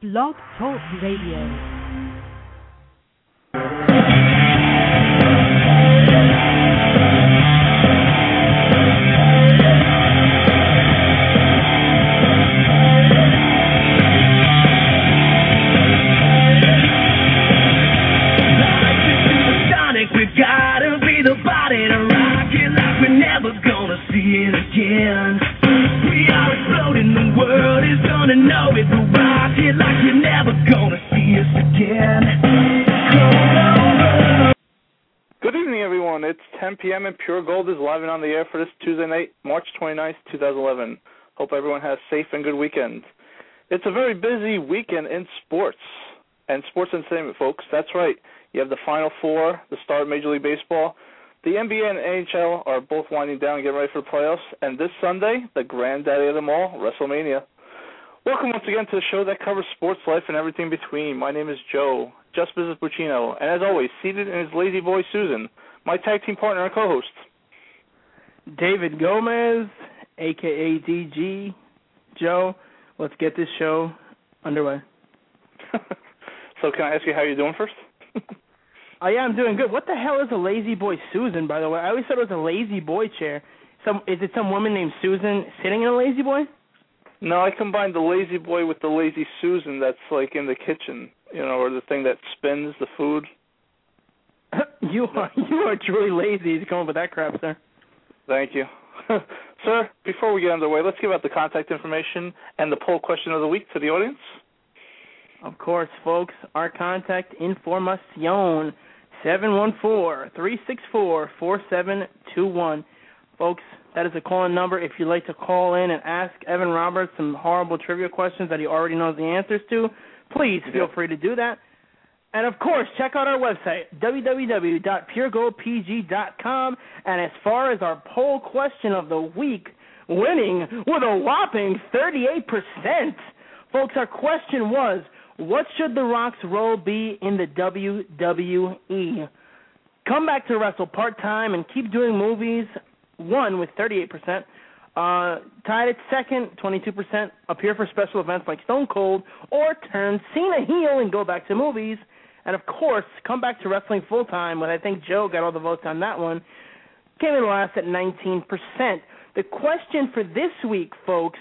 Blog Talk Radio. p.m. and Pure Gold is live and on the air for this Tuesday night, March 29th, 2011. Hope everyone has a safe and good weekend. It's a very busy weekend in sports and sports entertainment, folks. That's right. You have the Final Four, the start of Major League Baseball. The NBA and NHL are both winding down and getting ready for the playoffs. And this Sunday, the granddaddy of them all, WrestleMania. Welcome once again to the show that covers sports, life, and everything between. My name is Joe, Just Business Puccino, and as always, seated in his lazy boy Susan, my tag team partner and co-host. David Gomez, aka DG. Joe, let's get this show underway. so can I ask you how you're doing first? Oh yeah, I'm doing good. What the hell is a lazy boy Susan, by the way? I always thought it was a lazy boy chair. Some is it some woman named Susan sitting in a lazy boy? no, I combined the lazy boy with the lazy Susan that's like in the kitchen, you know, or the thing that spins the food. you are you are truly lazy to come up with that crap, sir. Thank you. Sir, before we get underway, let's give out the contact information and the poll question of the week to the audience. Of course, folks, our contact information seven one four three six four four seven two one. Folks, that is a call-in number if you'd like to call in and ask Evan Roberts some horrible trivia questions that he already knows the answers to. Please feel free to do that. And of course, check out our website, www.puregoldpg.com. And as far as our poll question of the week, winning with a whopping 38%. Folks, our question was, what should The Rock's role be in the WWE? Come back to wrestle part-time and keep doing movies, one with 38%. Uh, tied at second, 22%. Appear for special events like Stone Cold, or turn Cena heel and go back to movies. And of course, come back to wrestling full time. But I think Joe got all the votes on that one. Came in last at 19%. The question for this week, folks,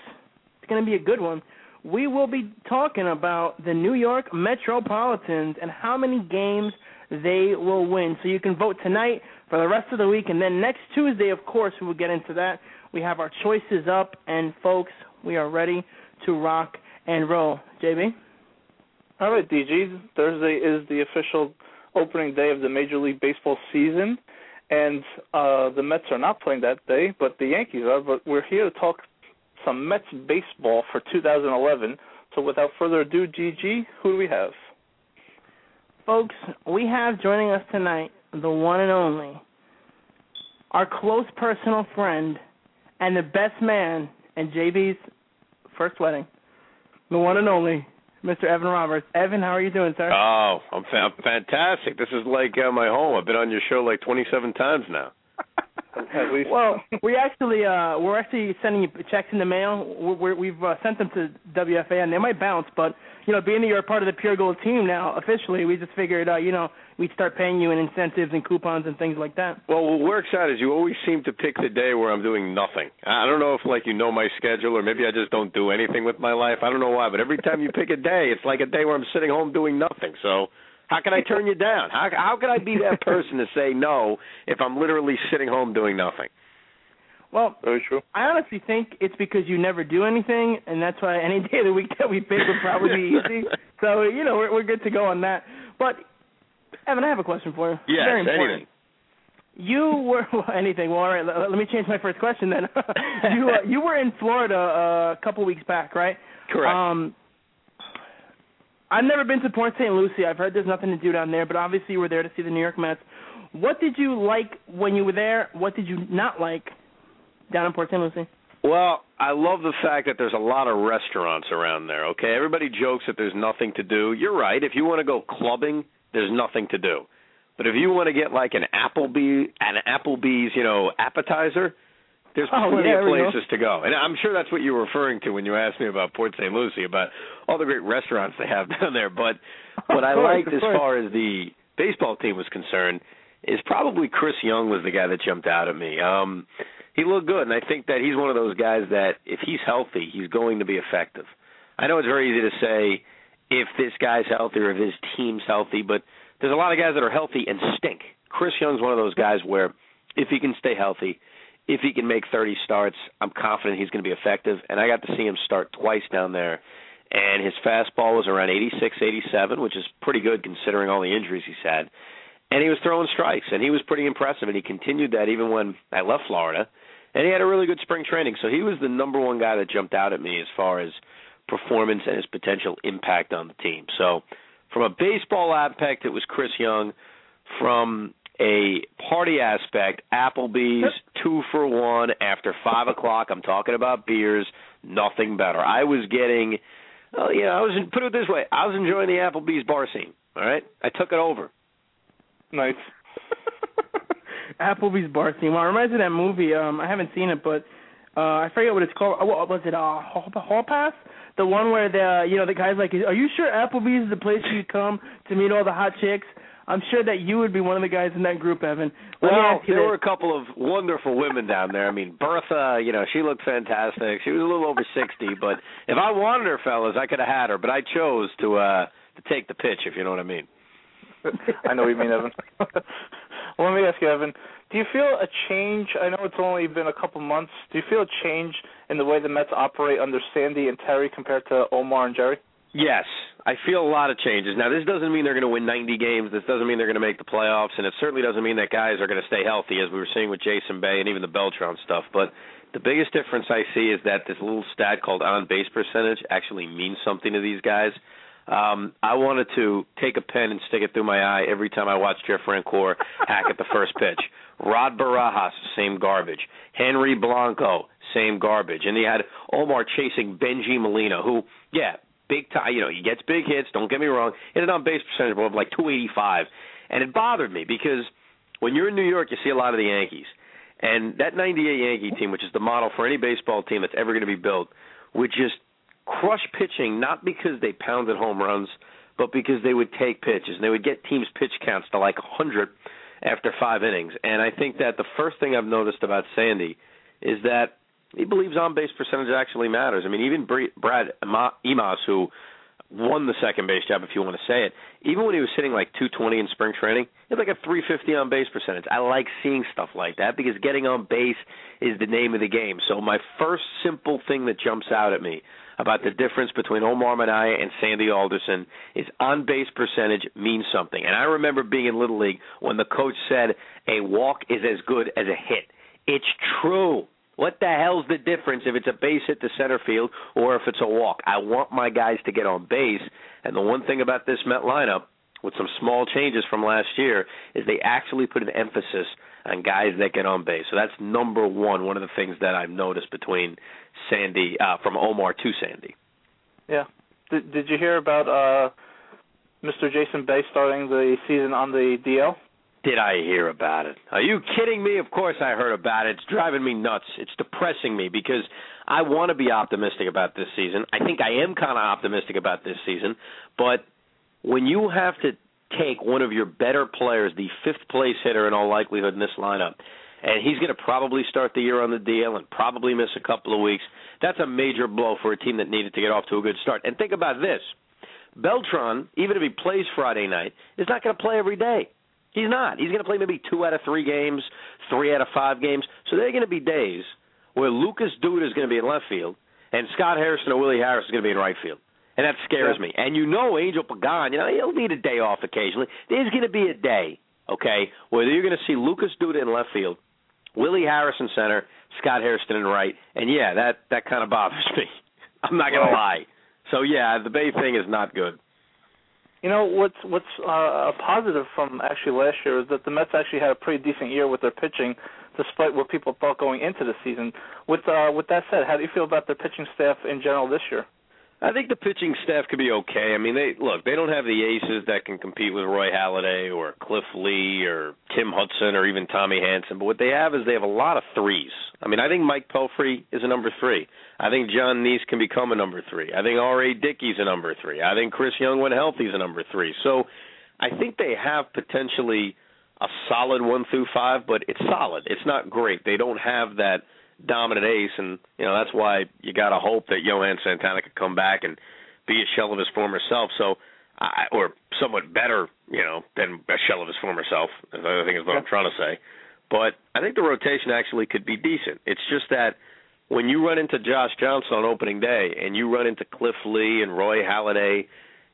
it's going to be a good one. We will be talking about the New York Metropolitans and how many games they will win. So you can vote tonight for the rest of the week, and then next Tuesday, of course, we will get into that. We have our choices up, and folks, we are ready to rock and roll. JB? All right, DG. Thursday is the official opening day of the Major League Baseball season, and uh, the Mets are not playing that day, but the Yankees are. But we're here to talk some Mets baseball for 2011. So without further ado, GG, who do we have? Folks, we have joining us tonight the one and only, our close personal friend, and the best man in JB's first wedding, the one and only Mr. Evan Roberts. Evan, how are you doing, sir? Oh, I'm, fa- I'm fantastic. This is like uh, my home. I've been on your show like 27 times now. Well, we actually uh we're actually sending you checks in the mail. We're, we're, we've uh, sent them to WFAN, and they might bounce, but you know, being that you're a part of the Pure Gold team now officially, we just figured uh, you know we'd start paying you in incentives and coupons and things like that. Well, what works out is you always seem to pick the day where I'm doing nothing. I I don't know if like you know my schedule or maybe I just don't do anything with my life. I don't know why, but every time you pick a day, it's like a day where I'm sitting home doing nothing. So how can I turn you down? How how can I be that person to say no if I'm literally sitting home doing nothing? Well, Very true. I honestly think it's because you never do anything, and that's why any day of the week that we pick would probably be easy. So you know we're we're good to go on that. But Evan, I have a question for you. Yes, Very important. anything. You were well, anything. Well, all right. Let, let me change my first question then. you uh, you were in Florida uh, a couple weeks back, right? Correct. Um, I've never been to Port St. Lucie. I've heard there's nothing to do down there, but obviously you were there to see the New York Mets. What did you like when you were there? What did you not like down in Port St. Lucie? Well, I love the fact that there's a lot of restaurants around there. Okay, everybody jokes that there's nothing to do. You're right. If you want to go clubbing, there's nothing to do. But if you want to get like an Applebee, an Applebee's, you know, appetizer, there's Oh, plenty there of we go. places to go, and I'm sure that's what you were referring to when you asked me about Port St. Lucie, about all the great restaurants they have down there. But what I liked as far as the baseball team was concerned is probably Chris Young was the guy that jumped out at me. Um, he looked good, and I think that he's one of those guys that if he's healthy, he's going to be effective. I know it's very easy to say if this guy's healthy or if his team's healthy, but there's a lot of guys that are healthy and stink. Chris Young's one of those guys where if he can stay healthy, if he can make 30 starts, I'm confident he's going to be effective. And I got to see him start twice down there, and his fastball was around 86, 87, which is pretty good considering all the injuries he's had. And he was throwing strikes, and he was pretty impressive, and he continued that even when I left Florida. And he had a really good spring training, so he was the number one guy that jumped out at me as far as performance and his potential impact on the team. So, from a baseball aspect, it was Chris Young. From a party aspect, Applebee's two for one after five o'clock. I'm talking about beers, nothing better. I was getting, well, you know, I was put it this way, I was enjoying the Applebee's bar scene. All right, I took it over. Nice. Applebee's bar scene. Well, it reminds me of that movie. Um, I haven't seen it, but uh, I forget what it's called. Uh, What was it? Uh, Hall, Hall Pass? The one where the you know the guy's like, "Are you sure Applebee's is the place you come to meet all the hot chicks?" I'm sure that you would be one of the guys in that group, Evan. Let Well, there this. were a couple of wonderful women down there. I mean, Bertha, you know, she looked fantastic. She was a little over sixty, but if I wanted her, fellas, I could have had her. But I chose to uh to take the pitch, if you know what I mean. I know what you mean, Evan. well, let me ask you, Evan. Do you feel a change? I know it's only been a couple months. Do you feel a change in the way the Mets operate under Sandy and Terry compared to Omar and Jerry? Yes, I feel a lot of changes. Now, this doesn't mean they're going to win 90 games. This doesn't mean they're going to make the playoffs, and it certainly doesn't mean that guys are going to stay healthy, as we were seeing with Jason Bay and even the Beltran stuff. But the biggest difference I see is that this little stat called on base percentage actually means something to these guys. Um, I wanted to take a pen and stick it through my eye every time I watched Jeff Francoeur hack at the first pitch. Rod Barajas, same garbage. Henry Blanco, same garbage. And he had Omar chasing Benji Molina, who, yeah, big time. You know, he gets big hits. Don't get me wrong. Hit an on base percentage of like 285, and it bothered me because when you're in New York, you see a lot of the Yankees, and that '98 Yankee team, which is the model for any baseball team that's ever going to be built, would just crush pitching not because they pounded home runs, but because they would take pitches and they would get teams' pitch counts to like 100 after five innings. And I think that the first thing I've noticed about Sandy is that he believes on base percentage actually matters. I mean, even Brad Ema- Emaus, who won the second base job, if you want to say it, even when he was sitting like 220 in spring training, he had like a 350 on base percentage. I like seeing stuff like that because getting on base is the name of the game. So my first simple thing that jumps out at me about the difference between Omar Minaya and Sandy Alderson is on base percentage means something. And I remember being in Little League when the coach said a walk is as good as a hit. It's true. What the hell's the difference if it's a base hit to center field or if it's a walk? I want my guys to get on base. And the one thing about this Met lineup, with some small changes from last year, is they actually put an emphasis on guys that get on base. So that's number one. One of the things that I've noticed between Sandy, uh, from Omar to Sandy. Yeah. Did Did you hear about uh, Mr. Jason Bay starting the season on the DL? Did I hear about it? Are you kidding me? Of course I heard about it. It's driving me nuts. It's depressing me because I want to be optimistic about this season. I think I am kind of optimistic about this season, but when you have to take one of your better players, the fifth place hitter in all likelihood in this lineup, and he's going to probably start the year on the DL and probably miss a couple of weeks, that's a major blow for a team that needed to get off to a good start. And think about this. Beltran, even if he plays Friday night, is not going to play every day. He's not. He's going to play maybe two out of three games, three out of five games. So there are going to be days where Lucas Duda is going to be in left field, and Scott Hairston or Willie Harris is going to be in right field. And that scares Yeah. me. And you know Angel Pagan, you know, he'll need a day off occasionally. There's going to be a day, okay, where you're going to see Lucas Duda in left field, Willie Harrison center, Scott Hairston in right. And yeah, that that kind of bothers me. I'm not going to lie. So yeah, the Bay thing is not good. You know what's what's uh, a positive from actually last year is that the Mets actually had a pretty decent year with their pitching, despite what people thought going into the season. With uh, with that said, how do you feel about their pitching staff in general this year? I think the pitching staff could be okay. I mean, they look, they don't have the aces that can compete with Roy Halladay or Cliff Lee or Tim Hudson or even Tommy Hanson, but what they have is they have a lot of threes. I mean, I think Mike Pelfrey is a number 3. I think Jon Niese can become a number 3. I think R.A. Dickey's a number 3. I think Chris Young when healthy is a number 3. So, I think they have potentially a solid 1 through 5, but it's solid. It's not great. They don't have that dominant ace, and you know that's why you got to hope that Johan Santana could come back and be a shell of his former self. So, I, or somewhat better, you know, than a shell of his former self. I think is what I'm trying to say. But I think the rotation actually could be decent. It's just that when you run into Josh Johnson on opening day and you run into Cliff Lee and Roy Halladay,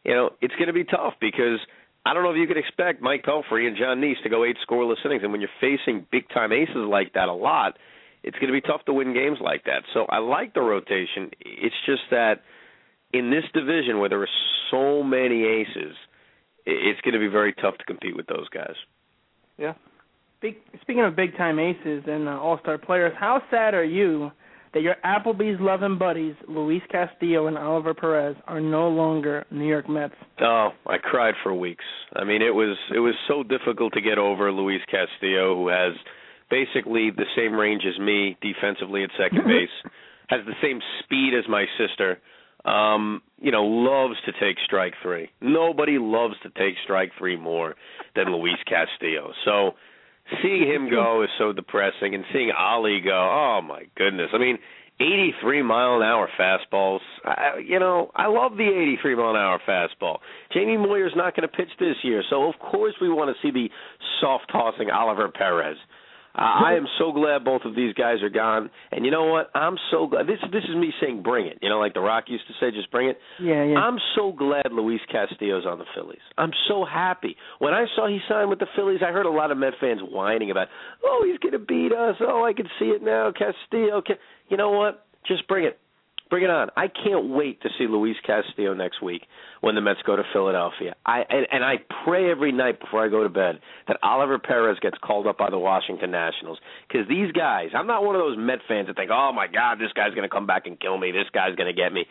you know, it's going to be tough because I don't know if you could expect Mike Pelfrey and Jon Niese to go eight scoreless innings. And when you're facing big time aces like that a lot, it's going to be tough to win games like that. So I like the rotation. It's just that in this division where there are so many aces, it's going to be very tough to compete with those guys. Yeah. Big, speaking of big time aces and uh, all star players, how sad are you that your Applebee's loving buddies, Luis Castillo and Oliver Perez, are no longer New York Mets? Oh, I cried for weeks. I mean, it was it was so difficult to get over Luis Castillo, who has basically the same range as me defensively at second base, has the same speed as my sister. Um, you know, loves to take strike three. Nobody loves to take strike three more than Luis Castillo. So seeing him go is so depressing, and seeing Ali go, oh my goodness. I mean, 83 mile an hour fastballs. I, you know, I love the 83 mile an hour fastball. Jamie Moyer's not going to pitch this year, so of course we want to see the soft tossing Oliver Perez. Uh, I am so glad both of these guys are gone. And you know what? I'm so glad. This this is me saying, bring it. You know, like The Rock used to say, just bring it. Yeah, yeah. I'm so glad Luis Castillo's on the Phillies. I'm so happy. When I saw he signed with the Phillies, I heard a lot of Met fans whining about, oh, he's going to beat us. Oh, I can see it now. Castillo. You know what? Just bring it. Bring it on. I can't wait to see Luis Castillo next week when the Mets go to Philadelphia. I and, and I pray every night before I go to bed that Oliver Perez gets called up by the Washington Nationals because these guys. I'm not one of those Met fans that think, "Oh my God, this guy's going to come back and kill me. This guy's going to get me."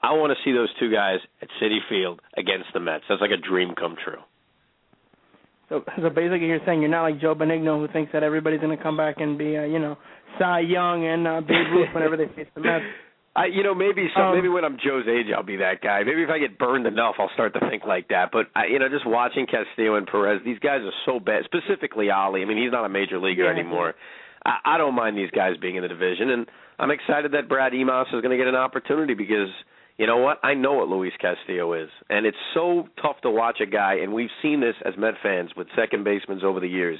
I want to see those two guys at Citi Field against the Mets. That's like a dream come true. So, so basically, you're saying you're not like Joe Benigno, who thinks that everybody's going to come back and be, uh, you know, Cy Young and uh, Babe Ruth whenever they face the Mets. I, you know, maybe some, Um, maybe when I'm Joe's age, I'll be that guy. Maybe if I get burned enough, I'll start to think like that. But I, you know, just watching Castillo and Perez, these guys are so bad. Specifically, Ali. I mean, he's not a major leaguer Yeah. anymore. I, I don't mind these guys being in the division, and I'm excited that Brad Emaus is going to get an opportunity because you know what? I know what Luis Castillo is, and it's so tough to watch a guy. And we've seen this as Met fans with second basemen over the years.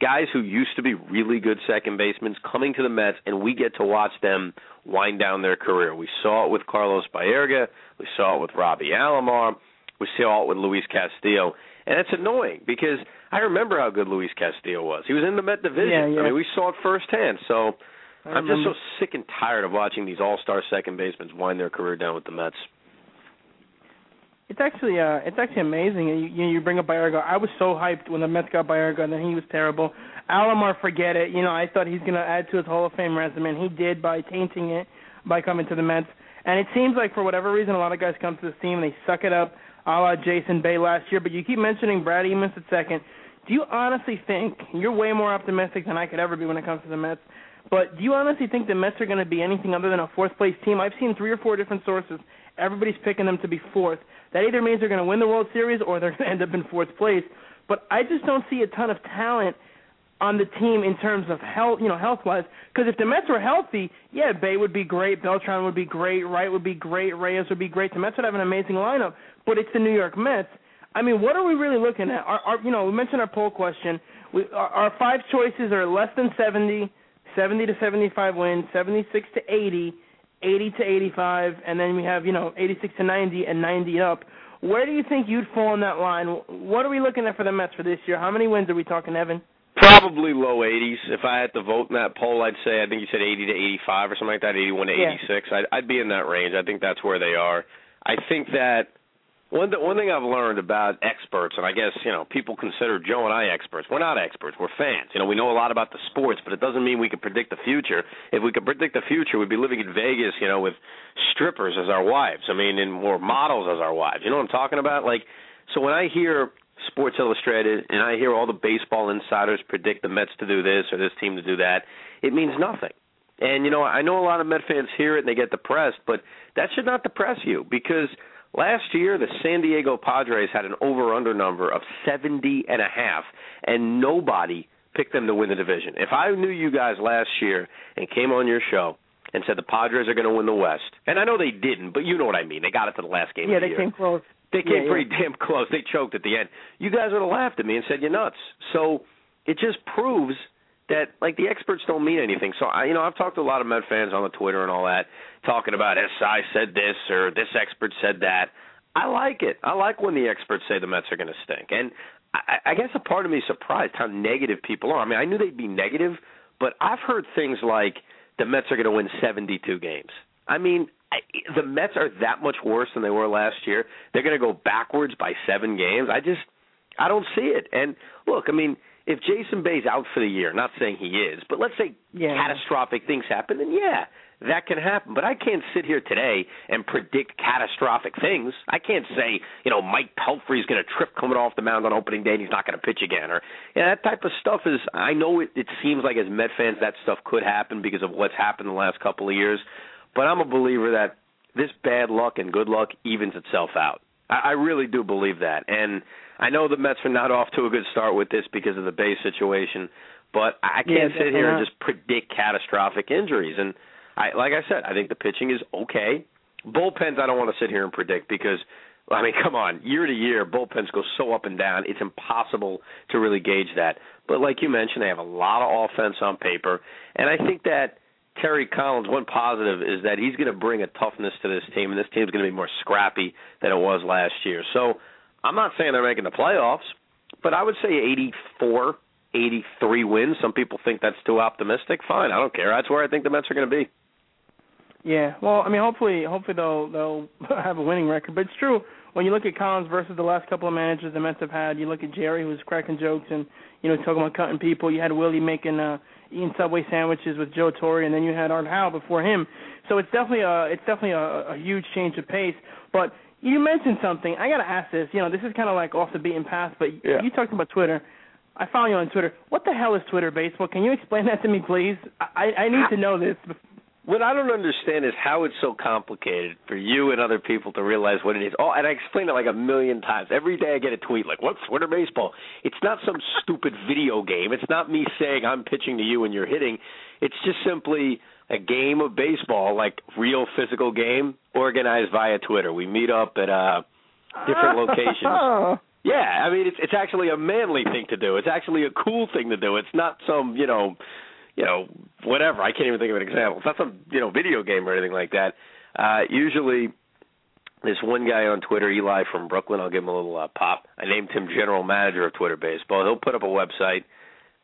Guys who used to be really good second basemen coming to the Mets, and we get to watch them wind down their career. We saw it with Carlos Baerga. We saw it with Robbie Alomar. We saw it with Luis Castillo. And it's annoying because I remember how good Luis Castillo was. He was in the Met division. Yeah, yeah. I mean, we saw it firsthand. So I'm just so sick and tired of watching these all-star second basemen wind their career down with the Mets. It's actually uh it's actually amazing. You you, bring up Baerga. I was so hyped when the Mets got Baerga, and then he was terrible. Alomar, forget it. You know, I thought he's gonna add to his Hall of Fame resume, and he did by tainting it by coming to the Mets. And it seems like for whatever reason, a lot of guys come to this team and they suck it up, a la Jason Bay last year. But you keep mentioning Brad Emaus at second. Do you honestly think you're way more optimistic than I could ever be when it comes to the Mets? But do you honestly think the Mets are going to be anything other than a fourth place team? I've seen three or four different sources. Everybody's picking them to be fourth. That either means they're going to win the World Series or they're going to end up in fourth place. But I just don't see a ton of talent on the team in terms of health, you know, health wise. Because if the Mets were healthy, yeah, Bay would be great, Beltran would be great, Wright would be great, Reyes would be great. The Mets would have an amazing lineup. But it's the New York Mets. I mean, what are we really looking at? Our, our you know, we mentioned our poll question. We, our, our five choices are less than 70, 70 to 75 wins, 76 to 80, 80 to 85, and then we have, you know, 86 to 90 and 90 up. Where do you think you'd fall in that line? What are we looking at for the Mets for this year? How many wins are we talking, Evan? Probably low 80s. If I had to vote in that poll, I'd say I think you said 80 to 85 or something like that, 81 to Yeah. 86. I'd, I'd be in that range. I think that's where they are. I think that One th- one thing I've learned about experts, and I guess you know people consider Joe and I experts. We're not experts. We're fans. You know, we know a lot about the sports, but it doesn't mean we can predict the future. If we could predict the future, we'd be living in Vegas, you know, with strippers as our wives. I mean, and more models as our wives. You know what I'm talking about? Like, so when I hear Sports Illustrated and I hear all the baseball insiders predict the Mets to do this or this team to do that, it means nothing. And you know, I know a lot of Met fans hear it and they get depressed, but that should not depress you because Last year, the San Diego Padres had an over/under number of seventy and a half, and nobody picked them to win the division. If I knew you guys last year and came on your show and said the Padres are going to win the West, and I know they didn't, but you know what I mean. They got it to the last game. Yeah, of the they year. came close. They came Yeah, pretty damn close. They choked at the end. You guys would have laughed at me and said you're nuts. So it just proves that like the experts don't mean anything. So I, you know, I've talked to a lot of Met fans on the Twitter and all that, talking about SI said this or this expert said that. I like it. I like when the experts say the Mets are going to stink, and I, I guess a part of me is surprised how negative people are. I mean, I knew they'd be negative, but I've heard things like the Mets are going to win 72 games. I mean, I, the Mets are that much worse than they were last year. They're going to go backwards by seven games. I just, I don't see it. And look, I mean, if Jason Bay's out for the year, not saying he is, but let's say Yeah. catastrophic things happen, then yeah, that can happen. But I can't sit here today and predict catastrophic things. I can't say, you know, Mike Pelfrey's going to trip coming off the mound on opening day and he's not going to pitch again, or you know, that type of stuff is. I know it, it seems like as Met fans that stuff could happen because of what's happened the last couple of years, but I'm a believer that this bad luck and good luck evens itself out. I, I really do believe that, and I know the Mets are not off to a good start with this because of the Bay situation, but I can't sit here and just predict catastrophic injuries. And I, like I said, I think the pitching is okay. Bullpens, I don't want to sit here and predict because, I mean, come on, year to year, bullpens go so up and down. It's impossible to really gauge that. But like you mentioned, they have a lot of offense on paper, and I think that Terry Collins, one positive is that he's going to bring a toughness to this team, and this team's going to be more scrappy than it was last year. So I'm not saying they're making the playoffs, but I would say 84, 83 wins. Some people think that's too optimistic. Fine, I don't care. That's where I think the Mets are going to be. Yeah, well, I mean, hopefully, hopefully they'll they'll have a winning record. But it's true when you look at Collins versus the last couple of managers the Mets have had. You look at Jerry, who was cracking jokes and you know talking about cutting people. You had Willie making uh, eating Subway sandwiches with Joe Torre, and then you had Art Howe before him. So it's definitely a it's definitely a, a huge change of pace. But you mentioned something. I got to ask this. You know, this is kind of like off the beaten path, but Yeah. you talked about Twitter. I follow you on Twitter. What the hell is Twitter baseball? Can you explain that to me, please? I I need to know this. What I don't understand is how it's so complicated for you and other people to realize what it is. Oh, and I explain it like a million times. Every day I get a tweet like, "What's Twitter baseball?" It's not some stupid video game. It's not me saying I'm pitching to you and you're hitting. It's just simply a game of baseball, like real physical game, organized via Twitter. We meet up at uh different locations. Yeah, I mean it's it's actually a manly thing to do. It's actually a cool thing to do. It's not some, you know, you know, whatever. I can't even think of an example. It's not some, you know, video game or anything like that. Uh usually this one guy on Twitter, Eli from Brooklyn, I'll give him a little uh, pop. I named him general manager of Twitter Baseball. He'll put up a website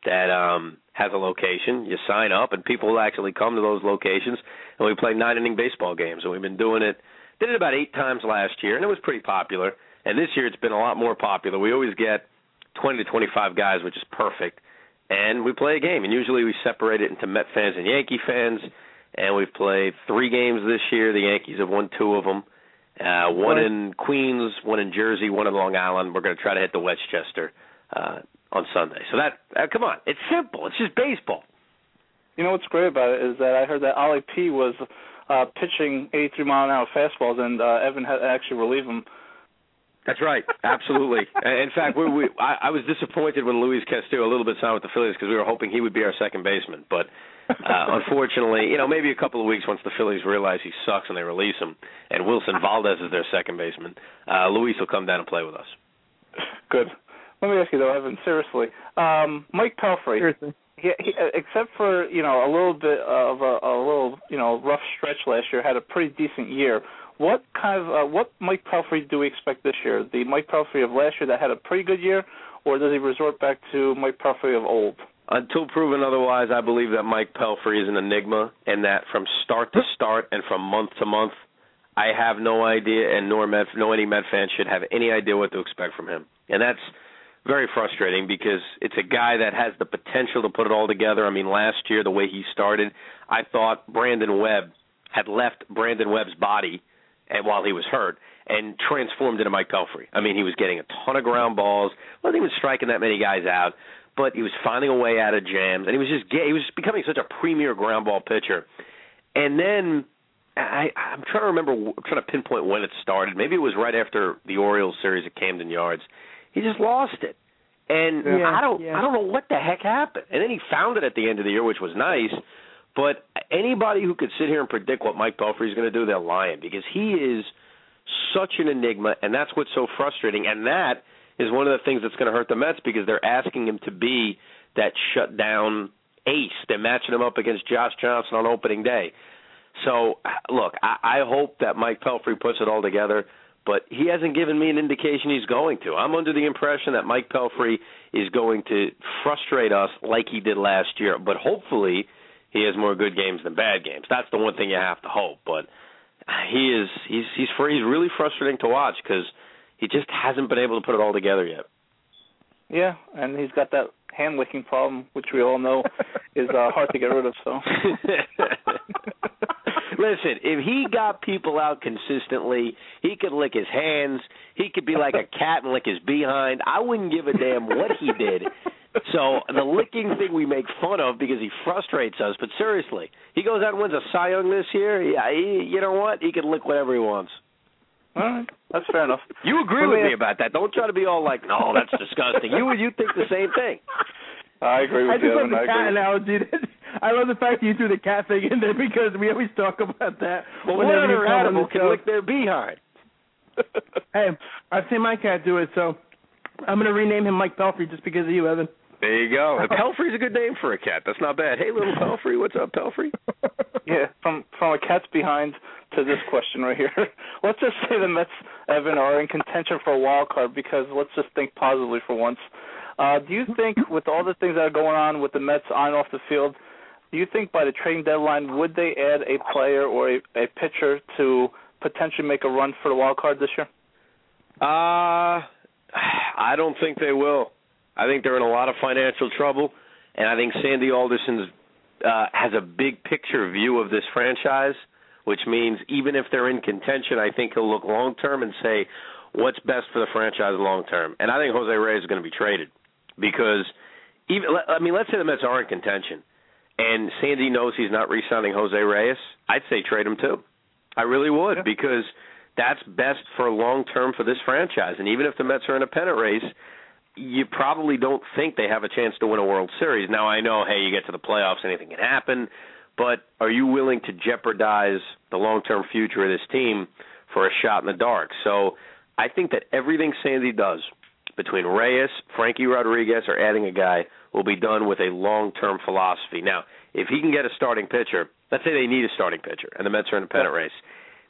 that um has a location. You sign up and people will actually come to those locations and we play nine inning baseball games and we've been doing it did it about eight times last year and it was pretty popular. And this year it's been a lot more popular. We always get twenty to twenty five guys, which is perfect. And we play a game and usually we separate it into Met fans and Yankee fans and we've played three games this year. The Yankees have won two of them. Uh, one in Queens, one in Jersey, one in Long Island. We're going to try to hit the Westchester uh, on Sunday. So that, uh, come on, it's simple. It's just baseball. You know what's great about it is that I heard that Ollie P was uh pitching 83 mile an hour fastballs, and uh, Evan had to actually relieve him. That's right, absolutely. in fact, we, we I, I was disappointed when Luis Castillo a little bit signed with the Phillies because we were hoping he would be our second baseman, but uh, unfortunately, you know, maybe a couple of weeks once the Phillies realize he sucks and they release him, and Wilson Valdez is their second baseman, uh, Luis will come down and play with us. Good. Let me ask you though, Evan. Seriously, um, Mike Pelfrey. Seriously. He, he, except for you know a little bit of a, a little you know rough stretch last year, had a pretty decent year. What kind of uh, what Mike Pelfrey do we expect this year? The Mike Pelfrey of last year that had a pretty good year, or does he resort back to Mike Pelfrey of old? Until proven otherwise, I believe that Mike Pelfrey is an enigma, and that from start to start and from month to month, I have no idea, and nor Met, no any Met fan should have any idea what to expect from him. And that's very frustrating because it's a guy that has the potential to put it all together. I mean, last year the way he started, I thought Brandon Webb had left Brandon Webb's body, and while he was hurt, and transformed into Mike Pelfrey. I mean, he was getting a ton of ground balls, wasn't even striking that many guys out, but he was finding a way out of jams, and he was just he was becoming such a premier ground ball pitcher. And then I, I'm trying to remember, I'm trying to pinpoint when it started. Maybe it was right after the Orioles series at Camden Yards. He just lost it, and Yeah, I don't, yeah. I don't know what the heck happened. And then he found it at the end of the year, which was nice. But anybody who could sit here and predict what Mike Pelfrey is going to do, they're lying because he is such an enigma, and that's what's so frustrating. And that is one of the things that's going to hurt the Mets because they're asking him to be that shutdown ace. They're matching him up against Josh Johnson on opening day. So, look, I, I hope that Mike Pelfrey puts it all together, but he hasn't given me an indication he's going to. I'm under the impression that Mike Pelfrey is going to frustrate us like he did last year, but hopefully he has more good games than bad games. That's the one thing you have to hope. But he is he's he's he's really frustrating to watch because he just hasn't been able to put it all together yet. Yeah, and he's got that hand licking problem, which we all know is uh, hard to get rid of. So. Listen, if he got people out consistently, he could lick his hands. He could be like a cat and lick his behind. I wouldn't give a damn what he did. So the licking thing we make fun of because he frustrates us, but seriously, he goes out and wins a Cy Young this year. Yeah, he, you know what? He can lick whatever he wants. All right, that's fair enough. You agree with me me about that? Don't try to be all like, "No, that's disgusting." You you think the same thing? I agree with I with just love the I cat agree. analogy. I love the fact that you threw the cat thing in there because we always talk about that. Well, what whenever you other come on animal the can show. lick their behind? Hey, I've seen my cat do it, so I'm gonna rename him Mike Pelfrey just because of you, Evan. There you go. And Pelfrey's a good name for a cat. That's not bad. Hey, little Pelfrey, what's up, Pelfrey? Yeah, from from a cat's behind to this question right here. let's just say the Mets, Evan, are in contention for a wild card because let's just think positively for once. Uh, do you think, with all the things that are going on with the Mets on and off the field, do you think by the trading deadline would they add a player or a, a pitcher to potentially make a run for the wild card this year? Uh, I don't think they will. I think they're in a lot of financial trouble, and I think Sandy Alderson's uh, has a big picture view of this franchise, which means even if they're in contention, I think he'll look long term and say what's best for the franchise long term. And I think Jose Reyes is going to be traded because even I mean, let's say the Mets are in contention, and Sandy knows he's not re-signing Jose Reyes. I'd say trade him too. I really would because that's best for long term for this franchise. And even if the Mets are in a pennant race, you probably don't think they have a chance to win a World Series. Now I know, hey, you get to the playoffs, anything can happen, but are you willing to jeopardize the long term future of this team for a shot in the dark? So I think that everything Sandy does between Reyes, Frankie Rodriguez, or adding a guy will be done with a long term philosophy. Now, if he can get a starting pitcher, let's say they need a starting pitcher and the Mets are in a pennant race,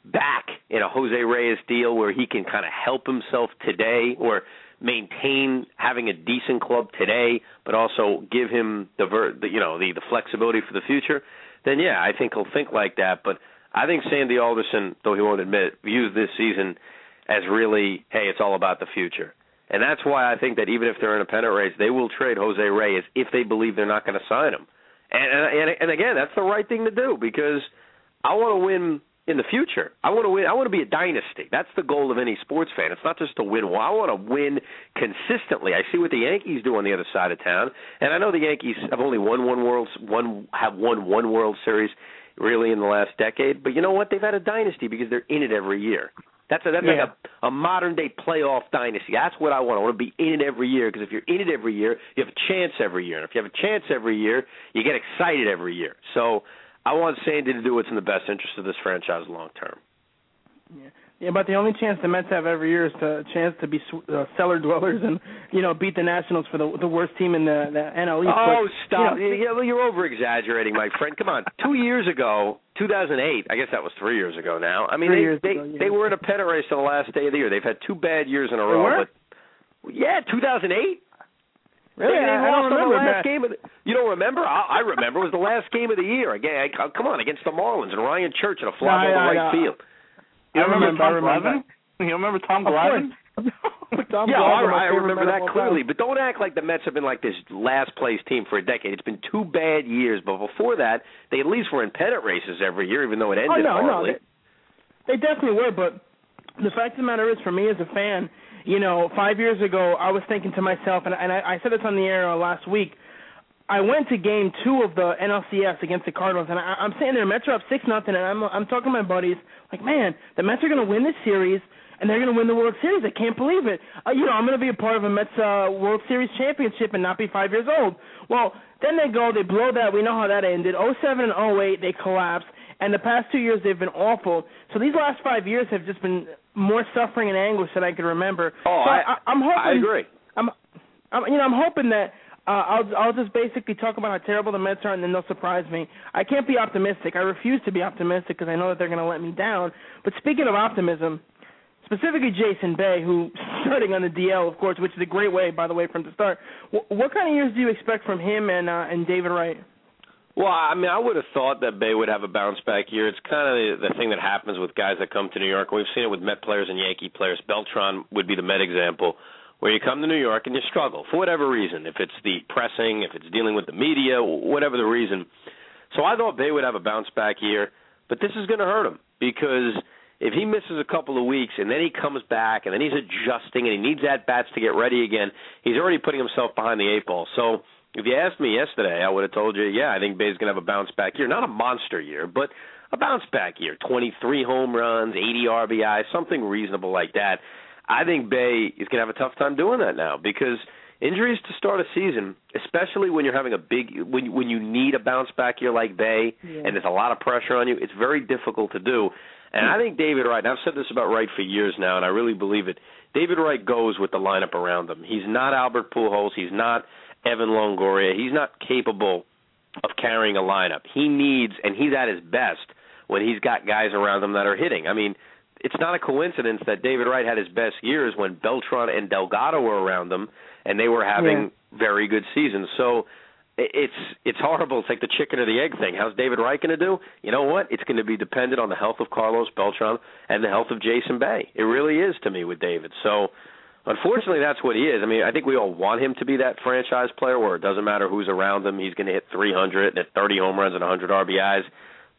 back in a Jose Reyes deal where he can kind of help himself today or maintain having a decent club today, but also give him the, ver- the you know the the flexibility for the future, then yeah, I think he'll think like that. But I think Sandy Alderson, though he won't admit, it, views this season as really, hey, it's all about the future. And that's why I think that even if they're in a pennant race, they will trade Jose Reyes if they believe they're not going to sign him. And, and and again, that's the right thing to do because I want to win in the future. I want to win. I want to be a dynasty. That's the goal of any sports fan. It's not just to win. Well, I want to win consistently. I see what the Yankees do on the other side of town, and I know the Yankees have only won one World one have won one World Series really in the last decade. But you know what? They've had a dynasty because they're in it every year. That's a, that's Yeah. like a, a modern day playoff dynasty. That's what I want. I want to be in it every year because if you're in it every year, you have a chance every year. And if you have a chance every year, you get excited every year. So I want Sandy to do what's in the best interest of this franchise long term. Yeah, but the only chance the Mets have every year is to, a chance to be uh, cellar dwellers and you know beat the Nationals for the the worst team in the, the NL East. Oh, But, stop! You know, yeah, well, you're over exaggerating, my friend. Come on, two years ago, 2008. I guess that was three years ago now. I mean, Three they they, ago, yeah. they were in a pennant race on the last day of the year. They've had two bad years in a row. were? But yeah, 2008. really, They, they I, don't remember the last that. game of the, You don't remember? I, I remember. It was the last game of the year. Again, I, come on, against the Marlins and Ryan Church in a fly No, ball to I- right I- field. You I remember. I remember. Glavine? You remember Tom Glavine? Tom yeah, Glavine, I, I remember that clearly. But don't act like the Mets have been like this last place team for a decade. It's been two bad years, but before that, they at least were in pennant races every year, even though it Oh ended no, no, they, they definitely were. But the fact of the matter is, for me as a fan, you know, five years ago, I was thinking to myself, and, and I, I said this on the air last week. I went to Game Two of the NLCS against the Cardinals, and I, I'm sitting there, Mets are up six nothing, and I'm I'm talking to my buddies, like, man, the Mets are going to win this series, and they're going to win the World Series. I can't believe it. Uh, you know, I'm going to be a part of a Mets uh, World Series championship and not be five years old. Well, then they go, they blow that. We know how that ended. 07 and 08, they collapsed, and the past two years they've been awful. So these last five years have just been more suffering and anguish than I can remember. Oh, so I, I, I'm hoping. I agree. I'm, I'm, you know, I'm hoping that uh, I'll, I'll just basically talk about how terrible the Mets are, and then they'll surprise me. I can't be optimistic. I refuse to be optimistic because I know that they're going to let me down. But speaking of optimism, specifically Jason Bay, who starting on the DL, of course, which is a great way, by the way, for him to start. Wh- what kind of years do you expect from him and uh, and David Wright? Well, I mean, I would have thought that Bay would have a bounce back year. It's kind of the, the thing that happens with guys that come to New York. We've seen it with Met players and Yankee players. Beltran would be the Met example, where you come to New York and you struggle for whatever reason. If it's the pressing, if it's dealing with the media, whatever the reason. So I thought Bay would have a bounce back year, but this is going to hurt him because if he misses a couple of weeks and then he comes back and then he's adjusting and he needs at bats to get ready again, he's already putting himself behind the eight ball. So if you asked me yesterday, I would have told you, yeah, I think Bay's going to have a bounce back year. Not a monster year, but a bounce back year. 23 home runs, 80 RBI, something reasonable like that. I think Bay is going to have a tough time doing that now because injuries to start a season, especially when you're having a big when when you need a bounce back year like Bay Yeah. and there's a lot of pressure on you, it's very difficult to do. And I think David Wright, and I've said this about Wright for years now, and I really believe it. David Wright goes with the lineup around him. He's not Albert Pujols. He's not Evan Longoria. He's not capable of carrying a lineup. He needs, and he's at his best when he's got guys around him that are hitting. I mean, it's not a coincidence that David Wright had his best years when Beltran and Delgado were around them, and they were having very good seasons. So it's it's horrible. It's like the chicken or the egg thing. How's David Wright going to do? You know what? It's going to be dependent on the health of Carlos Beltran and the health of Jason Bay. It really is to me with David. So unfortunately, that's what he is. I mean, I think we all want him to be that franchise player where it doesn't matter who's around him. He's going to hit 300 and hit 30 home runs and 100 RBIs.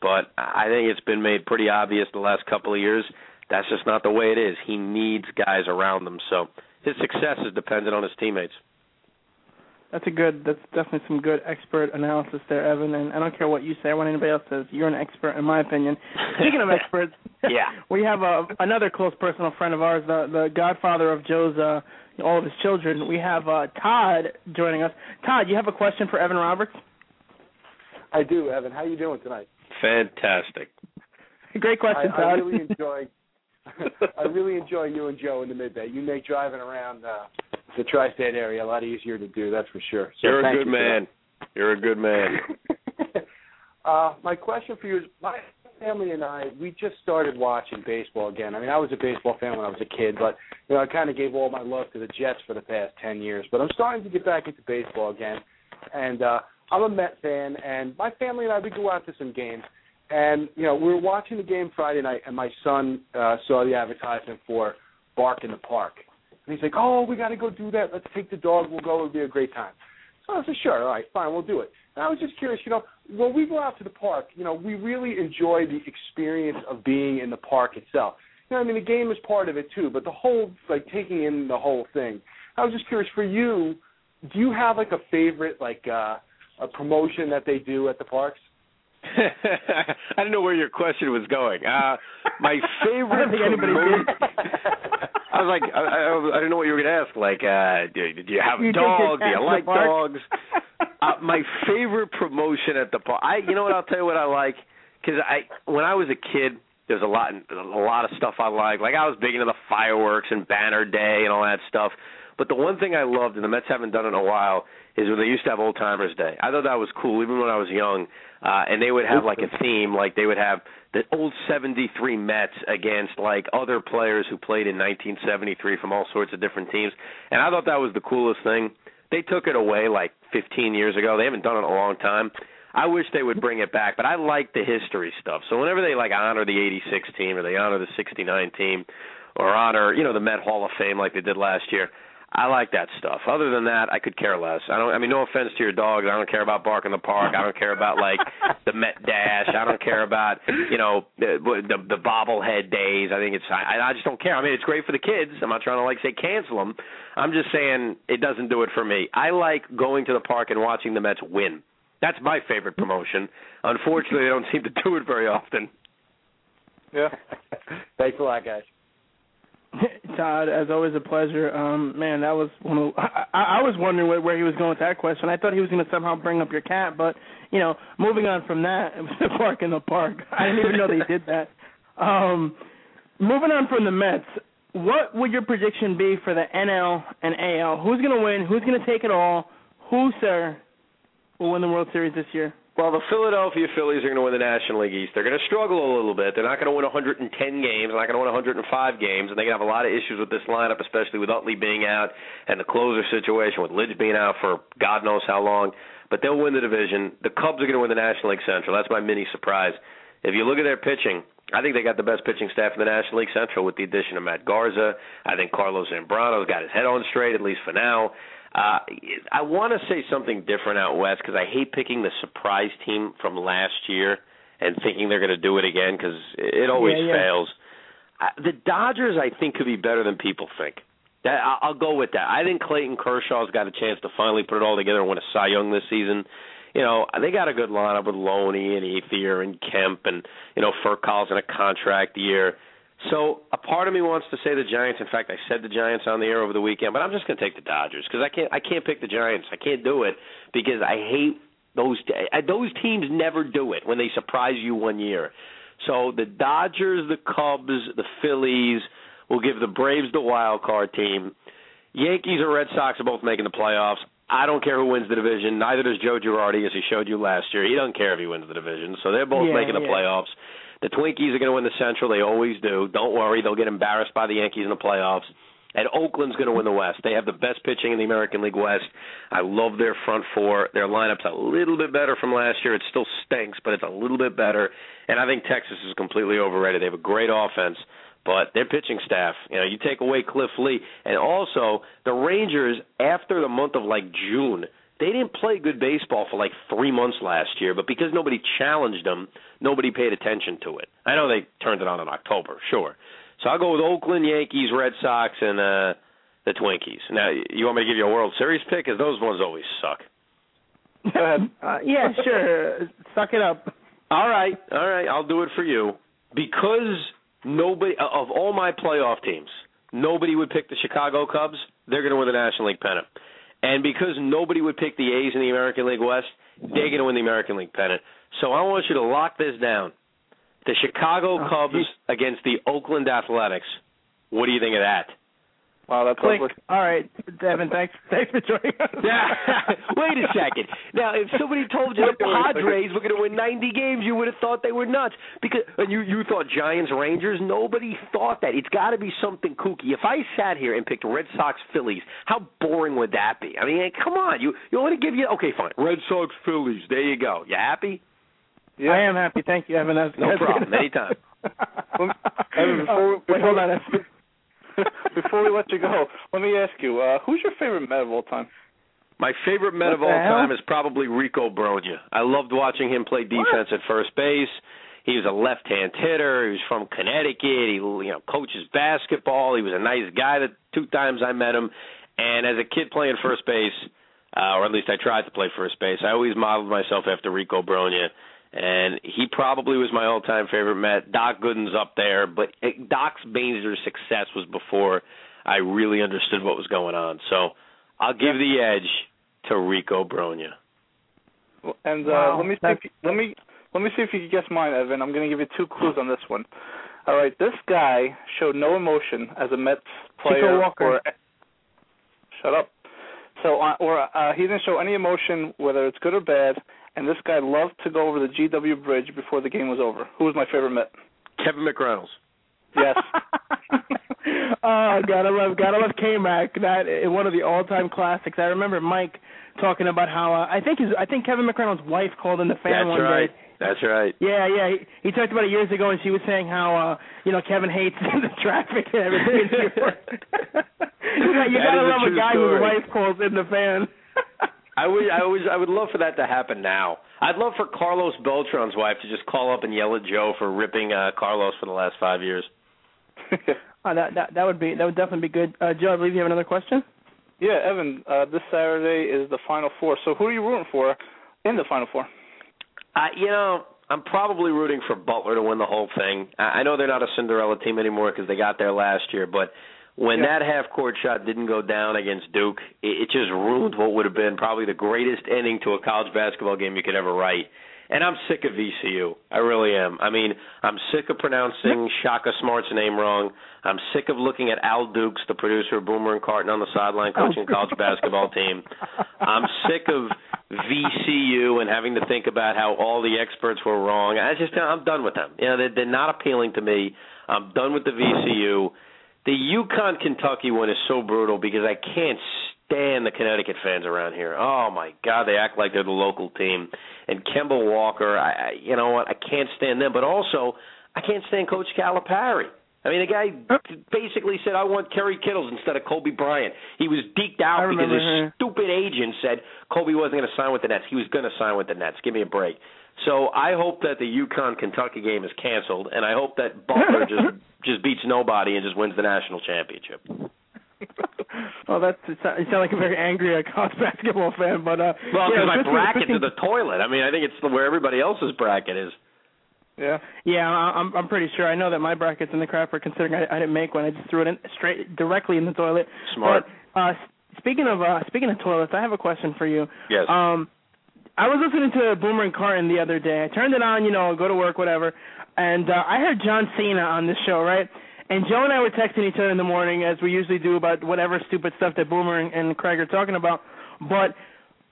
But I think it's been made pretty obvious the last couple of years that's just not the way it is. He needs guys around him. So his success is dependent on his teammates. That's a good. That's definitely some good expert analysis there, Evan. And I don't care what you say or what anybody else says. You're an expert, in my opinion. Speaking of experts, Yeah. we have a, another close personal friend of ours, the the godfather of Joe's uh, all of his children. We have uh, Todd joining us. Todd, you have a question for Evan Roberts? I do, Evan. How are you doing tonight? Fantastic. Great question, I, I really enjoy. I really enjoy you and Joe in the midday. You make driving around uh, the tri-state area a lot easier to do. That's for sure. So You're a good you man. You're a good man. uh, my question for you is: My family and I, we just started watching baseball again. I mean, I was a baseball fan when I was a kid, but you know, I kind of gave all my love to the Jets for the past ten years. But I'm starting to get back into baseball again, and uh, I'm a Met fan. And my family and I, we go out to some games. And you know, we were watching the game Friday night, and my son uh, saw the advertisement for Bark in the Park, and he's like, "Oh, we got to go do that. Let's take the dog. We'll go. It'll be a great time." So I said, "Sure, all right, fine, we'll do it." And I was just curious, you know, when we go out to the park, you know, we really enjoy the experience of being in the park itself. You know, I mean, the game is part of it too, but the whole, like, taking in the whole thing. I was just curious for you. Do you have like a favorite, like, uh, a promotion that they do at the parks? I didn't know where your question was going. Uh my favorite I don't think anybody promotion- did. I was like, I, I, I didn't know what you were going to ask. Like, uh, do, do you have a You take dog? Do you cat to the like dogs? uh, my favorite promotion at the park. I, you know what? I'll tell you what I like because I, when I was a kid, there's a lot, a lot of stuff I like. Like I was big into the fireworks and Banner Day and all that stuff. But the one thing I loved, and the Mets haven't done it in a while, is when they used to have Old Timers Day. I thought that was cool, even when I was young. Uh, and they would have like a theme, like they would have the old '73 Mets against like other players who played in 1973 from all sorts of different teams. And I thought that was the coolest thing. They took it away like 15 years ago. They haven't done it in a long time. I wish they would bring it back, but I like the history stuff. So whenever they like honor the '86 team or they honor the '69 team or honor, you know, the Met Hall of Fame like they did last year, I like that stuff. Other than that, I could care less. I don't. I mean, no offense to your dogs. I don't care about Bark in the Park. I don't care about like the Met Dash. I don't care about you know the the, the bobblehead days. I think it's. I, I just don't care. I mean, it's great for the kids. I'm not trying to like say cancel them. I'm just saying it doesn't do it for me. I like going to the park and watching the Mets win. That's my favorite promotion. Unfortunately, they don't seem to do it very often. Yeah. Thanks a lot, guys. Todd, as always, a pleasure. Um, man, that was one of. I, I was wondering where, where he was going with that question. I thought he was going to somehow bring up your cat, but you know, moving on from that, it was the park in the park. I didn't even know they did that. Um, moving on from the Mets, what would your prediction be for the NL and AL? Who's going to win? Who's going to take it all? Who, sir, will win the World Series this year? Well, the Philadelphia Phillies are going to win the National League East. They're going to struggle a little bit. They're not going to win 110 games. They're not going to win 105 games, and they're going to have a lot of issues with this lineup, especially with Utley being out and the closer situation with Lidge being out for God knows how long. But they'll win the division. The Cubs are going to win the National League Central. That's my mini surprise. If you look at their pitching, I think they got the best pitching staff in the National League Central with the addition of Matt Garza. I think Carlos Zambrano's got his head on straight, at least for now. Uh, I want to say something different out west because I hate picking the surprise team from last year and thinking they're going to do it again because it always Yeah, yeah. fails. Uh, the Dodgers, I think, could be better than people think. That I- I'll go with that. I think Clayton Kershaw's got a chance to finally put it all together and win a Cy Young this season. You know, they got a good lineup with Loney and Ethier and Kemp and you know Furcal's in a contract year. So a part of me wants to say the Giants. In fact, I said the Giants on the air over the weekend, but I'm just going to take the Dodgers because I can't. I can't pick the Giants. I can't do it because I hate those. Those teams never do it when they surprise you one year. So the Dodgers, the Cubs, the Phillies will give the Braves the wild card team. Yankees or Red Sox are both making the playoffs. I don't care who wins the division. Neither does Joe Girardi, as he showed you last year. He doesn't care if he wins the division. So they're both Yeah, making the yeah. playoffs. The Twinkies are going to win the Central. They always do. Don't worry, they'll get embarrassed by the Yankees in the playoffs. And Oakland's going to win the West. They have the best pitching in the American League West. I love their front four. Their lineup's a little bit better from last year. It still stinks, but it's a little bit better. And I think Texas is completely overrated. They have a great offense, but their pitching staff, you know, you take away Cliff Lee, and also the Rangers after the month of like June, they didn't play good baseball for like three months last year, but because nobody challenged them, nobody paid attention to it. I know they turned it on in October, sure. So I'll go with Oakland, Yankees, Red Sox, and uh the Twinkies. Now, you want me to give you a World Series pick? Because those ones always suck. Go ahead. Uh, yeah, sure. Suck it up. All right, all right, I'll do it for you. Because nobody of all my playoff teams, nobody would pick the Chicago Cubs. They're going to win the National League pennant. And because nobody would pick the A's in the American League West, they're going to win the American League pennant. So I want you to lock this down. The Chicago Oh, Cubs against the Oakland Athletics. What do you think of that? Wow, that's Click. ugly. All right, Devin. Thanks. Thanks for joining us. Yeah. Wait a second. Now, if somebody told you the Padres were going to win 90 games, you would have thought they were nuts. Because and you you thought Giants Rangers. Nobody thought that. It's got to be something kooky. If I sat here and picked Red Sox Phillies, how boring would that be? I mean, come on. You you want to give you okay, fine. Red Sox Phillies. There you go. You happy? Yeah. I am happy. Thank you, Evan. That's, No that's problem. Anytime. Evan, before we- Oh, wait, hold on. Before- Before we let you go, let me ask you, uh, who's your favorite Met of all time? My favorite Met What of all hell? time is probably Rico Brogna. I loved watching him play defense at first base. He was a left-hand hitter. He was from Connecticut. He you know coaches basketball. He was a nice guy. The two times I met him, and as a kid playing first base, uh, or at least I tried to play first base, I always modeled myself after Rico Brogna. And he probably was my all-time favorite Met. Doc Gooden's up there, but uh, Doc's major success was before I really understood what was going on. So I'll give the edge to Rico Brogna. And uh, Wow, let me see if you, let me let me see if you can guess mine, Evan. I'm going to give you two clues on this one. All right, this guy showed no emotion as a Mets player. Walker. Or, shut up. So, uh, or uh, he didn't show any emotion, whether it's good or bad. And this guy loved to go over the GW Bridge before the game was over. Who was my favorite Met? Kevin McReynolds. Yes. oh gotta love gotta love K-Mac. That is one of the all-time classics. I remember Mike talking about how uh, I think his I think Kevin McReynolds' wife called in the fan That's one right. day. That's right. Yeah, yeah. He, he talked about it years ago, and she was saying how uh you know Kevin hates the traffic and everything. you got, you gotta is a love a guy story. whose wife calls in the fan. I would, I was, I would love for that to happen now. I'd love for Carlos Beltran's wife to just call up and yell at Joe for ripping uh, Carlos for the last five years. Oh, that that that would be that would definitely be good. Uh, Joe, I believe you have another question. yeah, Evan. Uh, this Saturday is the Final Four. So who are you rooting for in the Final Four? Uh, you know, I'm probably rooting for Butler to win the whole thing. I I know they're not a Cinderella team anymore because they got there last year, but when Yeah. that half court shot didn't go down against Duke, it, it just ruined what would have been probably the greatest ending to a college basketball game you could ever write. And I'm sick of VCU. I really am. I mean, I'm sick of pronouncing Shaka Smart's name wrong. I'm sick of looking at Al Dukes, the producer of Boomer and Carton, on the sideline oh. coaching a college basketball team. I'm sick of VCU and having to think about how all the experts were wrong. I just I'm done with them. You know, they're, they're not appealing to me. I'm done with the VCU. The UConn Kentucky one is so brutal because I can't stand the Connecticut fans around here. Oh my God, they act like they're the local team. And Kemba Walker, I, I you know what? I can't stand them. But also, I can't stand Coach Calipari. I mean, the guy basically said, "I want Kerry Kittles instead of Kobe Bryant." He was deked out because his her. stupid agent said Kobe wasn't going to sign with the Nets. He was going to sign with the Nets. Give me a break. So I hope that the UConn Kentucky game is canceled, and I hope that Butler just just beats nobody and just wins the national championship. well, that's you sound like a very angry uh, college basketball fan, but uh, Well, yeah, because my switching- bracket's in the toilet. I mean, I think it's where everybody else's bracket is. Yeah. Yeah, I'm I'm pretty sure. I know that my bracket's in the crapper considering I, I didn't make one. I just threw it in straight directly in the toilet. Smart. But uh speaking of uh speaking of toilets, I have a question for you. Yes. Um I was listening to Boomer and Carton the other day. I turned it on, you know, go to work, whatever, and uh, I heard John Cena on this show, right? And Joe and I were texting each other in the morning, as we usually do, about whatever stupid stuff that Boomer and, and Craig are talking about. But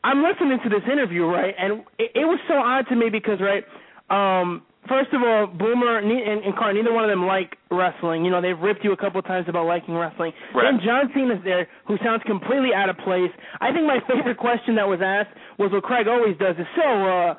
I'm listening to this interview, right? And it, it was so odd to me because, right, um, first of all, Boomer and, and Carton, neither one of them like wrestling. You know, they've ripped you a couple times about liking wrestling. Right. Then John Cena's there, who sounds completely out of place. I think my favorite question that was asked was what Craig always does: is so, uh,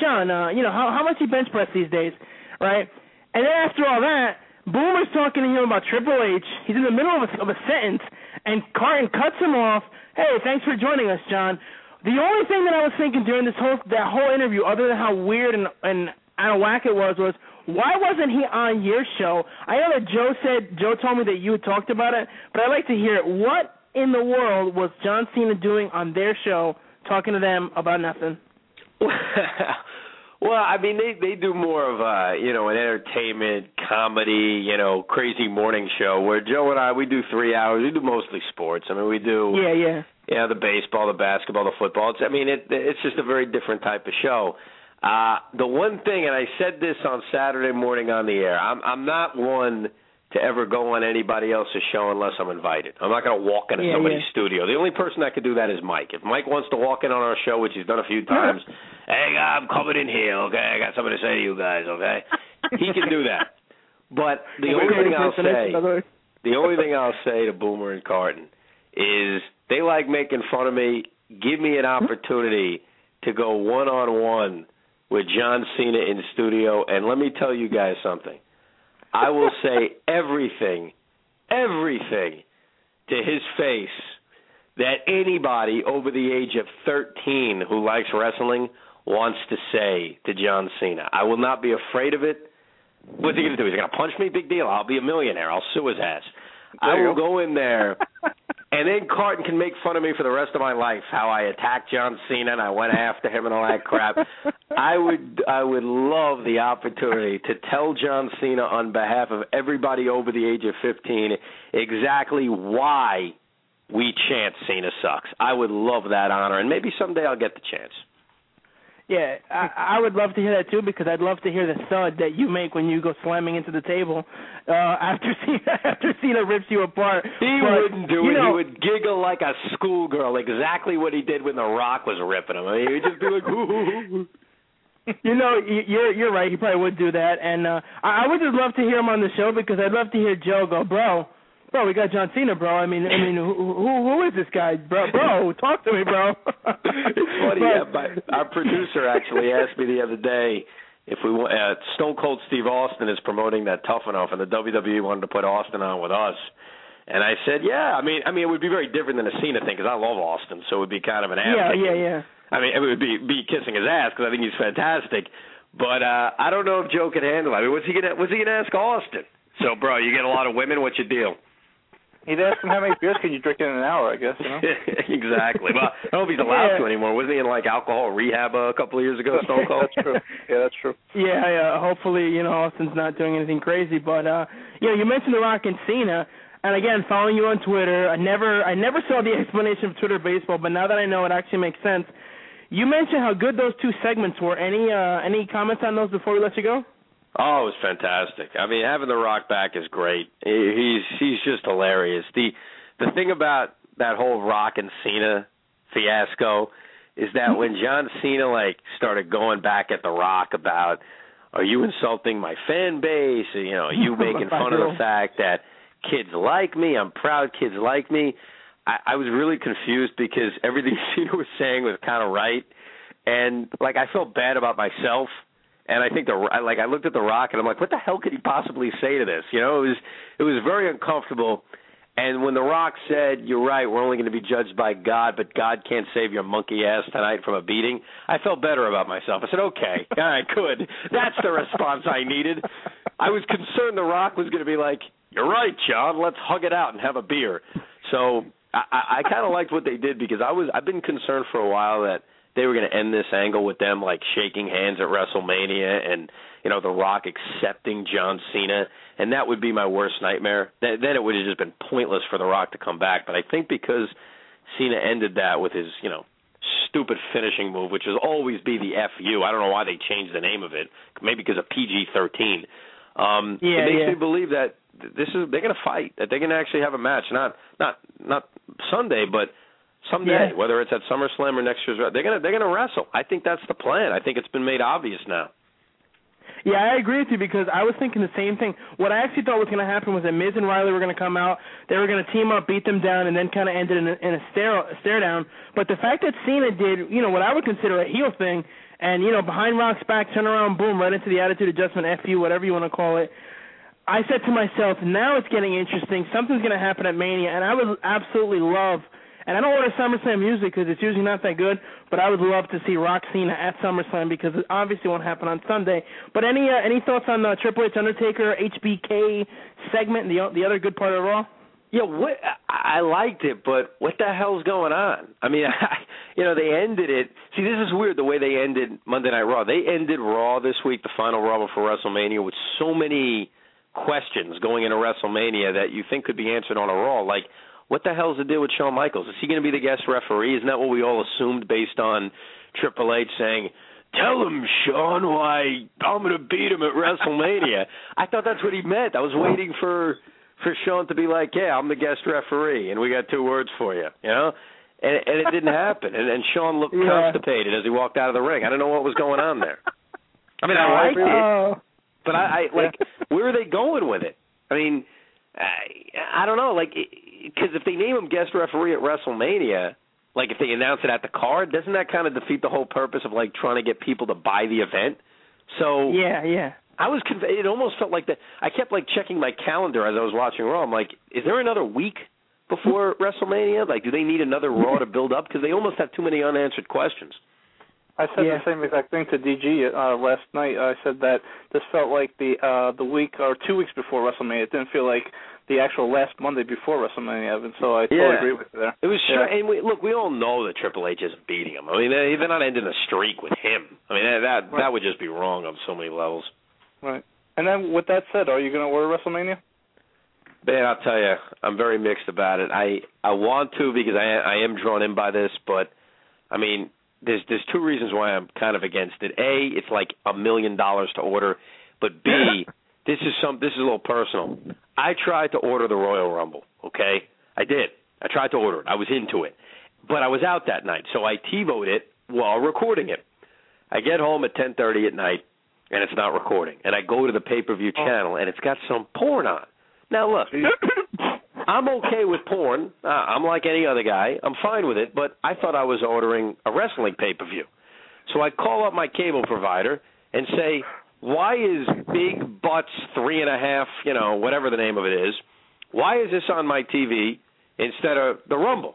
John, uh, you know, how how much you bench press these days, right? And then after all that, Boomer's talking to him about Triple H. He's in the middle of a, of a sentence, and Carton cuts him off. Hey, thanks for joining us, John. The only thing that I was thinking during this whole that whole interview, other than how weird and and out of whack it was, was why wasn't he on your show? I know that Joe said Joe told me that you had talked about it, but I'd like to hear it. What in the world was John Cena doing on their show, talking to them about nothing? well, I mean, they they do more of a you know an entertainment comedy, you know, crazy morning show. Where Joe and I we do three hours. We do mostly sports. I mean, we do Yeah, yeah. yeah the baseball, the basketball, the football. It's I mean, it it's just a very different type of show. Uh the one thing, and I said this on Saturday morning on the air. I'm I'm not one to ever go on anybody else's show unless I'm invited. I'm not going to walk into Yeah, somebody's yeah. studio. The only person that could do that is Mike. If Mike wants to walk in on our show, which he's done a few times, hey, I'm coming in here, okay? I got something to say to you guys, okay? He can do that. But the only thing I'll say, the only thing I'll say to Boomer and Carton is they like making fun of me. Give me an opportunity to go one on one with John Cena in studio, and let me tell you guys something. I will say everything, everything to his face that anybody over the age of 13 who likes wrestling wants to say to John Cena. I will not be afraid of it. What's he going to do? He's going to punch me? Big deal. I'll be a millionaire. I'll sue his ass. I will go in there, and then Carton can make fun of me for the rest of my life. How I attacked John Cena and I went after him and all that crap. I would, I would love the opportunity to tell John Cena on behalf of everybody over the age of 15 exactly why we chant Cena sucks. I would love that honor, and maybe someday I'll get the chance. Yeah, I, I would love to hear that too because I'd love to hear the thud that you make when you go slamming into the table uh, after Cena after Cena rips you apart. He But, wouldn't do it. Know, he would giggle like a schoolgirl, exactly what he did when The Rock was ripping him. I mean, he'd just be like, "Ooh, ooh, ooh." You know, you're you're right. He probably would do that, and uh, I, I would just love to hear him on the show because I'd love to hear Joe go, bro. Bro, we got John Cena, bro. I mean, I mean, who who, who is this guy, bro? Bro, talk to me, bro. it's funny. But- yeah, my, our producer actually asked me the other day if we uh, Stone Cold Steve Austin is promoting that Tough Enough, and the WWE wanted to put Austin on with us. And I said, yeah. I mean, I mean, it would be very different than a Cena thing because I love Austin, so it would be kind of an ass. yeah, yeah, yeah. I mean, it would be be kissing his ass because I think he's fantastic. But uh I don't know if Joe can handle it. I mean, what's he gonna what's he gonna ask Austin? So, bro, you get a lot of women. What's your deal? He'd ask him how many beers can you drink in an hour, I guess, you know? exactly. Well, I don't know if he's allowed Yeah. to anymore. Wasn't he in like alcohol rehab uh, a couple of years ago? Stone Cold. that's true. Yeah, that's true. Yeah, yeah. Hopefully, you know, Austin's not doing anything crazy. But uh you know, you mentioned The Rock and Cena, and again, following you on Twitter, I never, I never saw the explanation of Twitter baseball, but now that I know, it actually makes sense. You mentioned how good those two segments were. Any, uh any comments on those before we let you go? Oh, it was fantastic. I mean, having The Rock back is great. He- He's he's just hilarious. The the thing about that whole Rock and Cena fiasco is that when John Cena like started going back at The Rock about are you insulting my fan base? You know, are you making fun of the fact that kids like me? I'm proud kids like me. I, I was really confused because everything Cena was saying was kind of right, and like I felt bad about myself. And I think the like I looked at the Rock and I'm like, what the hell could he possibly say to this? You know, it was it was very uncomfortable. And when the Rock said, "You're right, we're only going to be judged by God, but God can't save your monkey ass tonight from a beating," I felt better about myself. I said, "Okay, all right, good. That's the response I needed." I was concerned the Rock was going to be like, "You're right, John. Let's hug it out and have a beer." So I, I, I kind of liked what they did because I was I've been concerned for a while that they were going to end this angle with them like shaking hands at WrestleMania and you know The Rock accepting John Cena, and that would be my worst nightmare. Then, then it would have just been pointless for The Rock to come back. But I think because Cena ended that with his you know stupid finishing move, which will always be the FU. I don't know why they changed the name of it. Maybe because of PG-13. Um, Yeah, it makes yeah. me believe that this is they're going to fight. That they're going to actually have a match. Not not not Sunday, but someday. Yeah. Whether it's at SummerSlam or next year's, they're going to they're to wrestle. I think that's the plan. I think it's been made obvious now. Yeah, I agree with you because I was thinking the same thing. What I actually thought was going to happen was that Miz and Riley were going to come out, they were going to team up, beat them down, and then kind of end it in a, in a stare a stare down. But the fact that Cena did, you know, what I would consider a heel thing, and you know, behind Rock's back, turn around, boom, right into the attitude adjustment, fu, whatever you want to call it. I said to myself, now it's getting interesting. Something's going to happen at Mania, and I would absolutely love. And I don't order SummerSlam music because it's usually not that good, but I would love to see Rock Cena at SummerSlam because it obviously won't happen on Sunday. But any uh, any thoughts on the Triple H Undertaker HBK segment, the the other good part of Raw? Yeah, what I I liked it, but what the hell's going on? I mean, I, you know, they ended it. See, this is weird the way they ended Monday Night Raw. They ended Raw this week, the final Raw before WrestleMania, with so many questions going into WrestleMania that you think could be answered on a Raw. Like, what the hell's the deal with Shawn Michaels? Is he going to be the guest referee? Isn't that what we all assumed based on Triple H saying? Tell him, Sean, why I'm going to beat him at WrestleMania. I thought that's what he meant. I was waiting for for Sean to be like, "Yeah, I'm the guest referee, and we got two words for you," you know. And, and it didn't happen. And, and Sean looked Yeah. constipated as he walked out of the ring. I don't know what was going on there. I mean, I liked it, but I, I like where are they going with it? I mean, I, I don't know. Like, because if they name him guest referee at WrestleMania, like if they announce it at the card, doesn't that kind of defeat the whole purpose of like trying to get people to buy the event? So Yeah, yeah. I was conv- it almost felt like that I kept like checking my calendar as I was watching Raw. I'm like, is there another week before WrestleMania? Like, do they need another Raw to build up? Because they almost have too many unanswered questions. I said Yeah. the same exact thing to DG uh, last night. I said that this felt like the uh, the week or two weeks before WrestleMania. It didn't feel like the actual last Monday before WrestleMania, Evan. So I totally Yeah. agree with you there. It was Yeah. sure, and we, look, we all know that Triple H isn't beating him. I mean, they- they're not ending a streak with him. I mean, that that, that would just be wrong on so many levels. Right. And then with that said, are you going to order WrestleMania? Man, I'll tell you, I'm very mixed about it. I I want to because I I am drawn in by this, but I mean, there's there's two reasons why I'm kind of against it. A, it's like a million dollars to order, but B, this is some this is a little personal. I tried to order the Royal Rumble, okay? I did. I tried to order it. I was into it. But I was out that night, so I TiVoed it while recording it. I get home at 10:30 at night and it's not recording. And I go to the pay-per-view oh. channel and it's got some porn on. Now look, I'm okay with porn. Uh, I'm like any other guy. I'm fine with it, but I thought I was ordering a wrestling pay per view. So I call up my cable provider and say, why is Big Butts three and a half, you know, whatever the name of it is, why is this on my TV instead of the Rumble?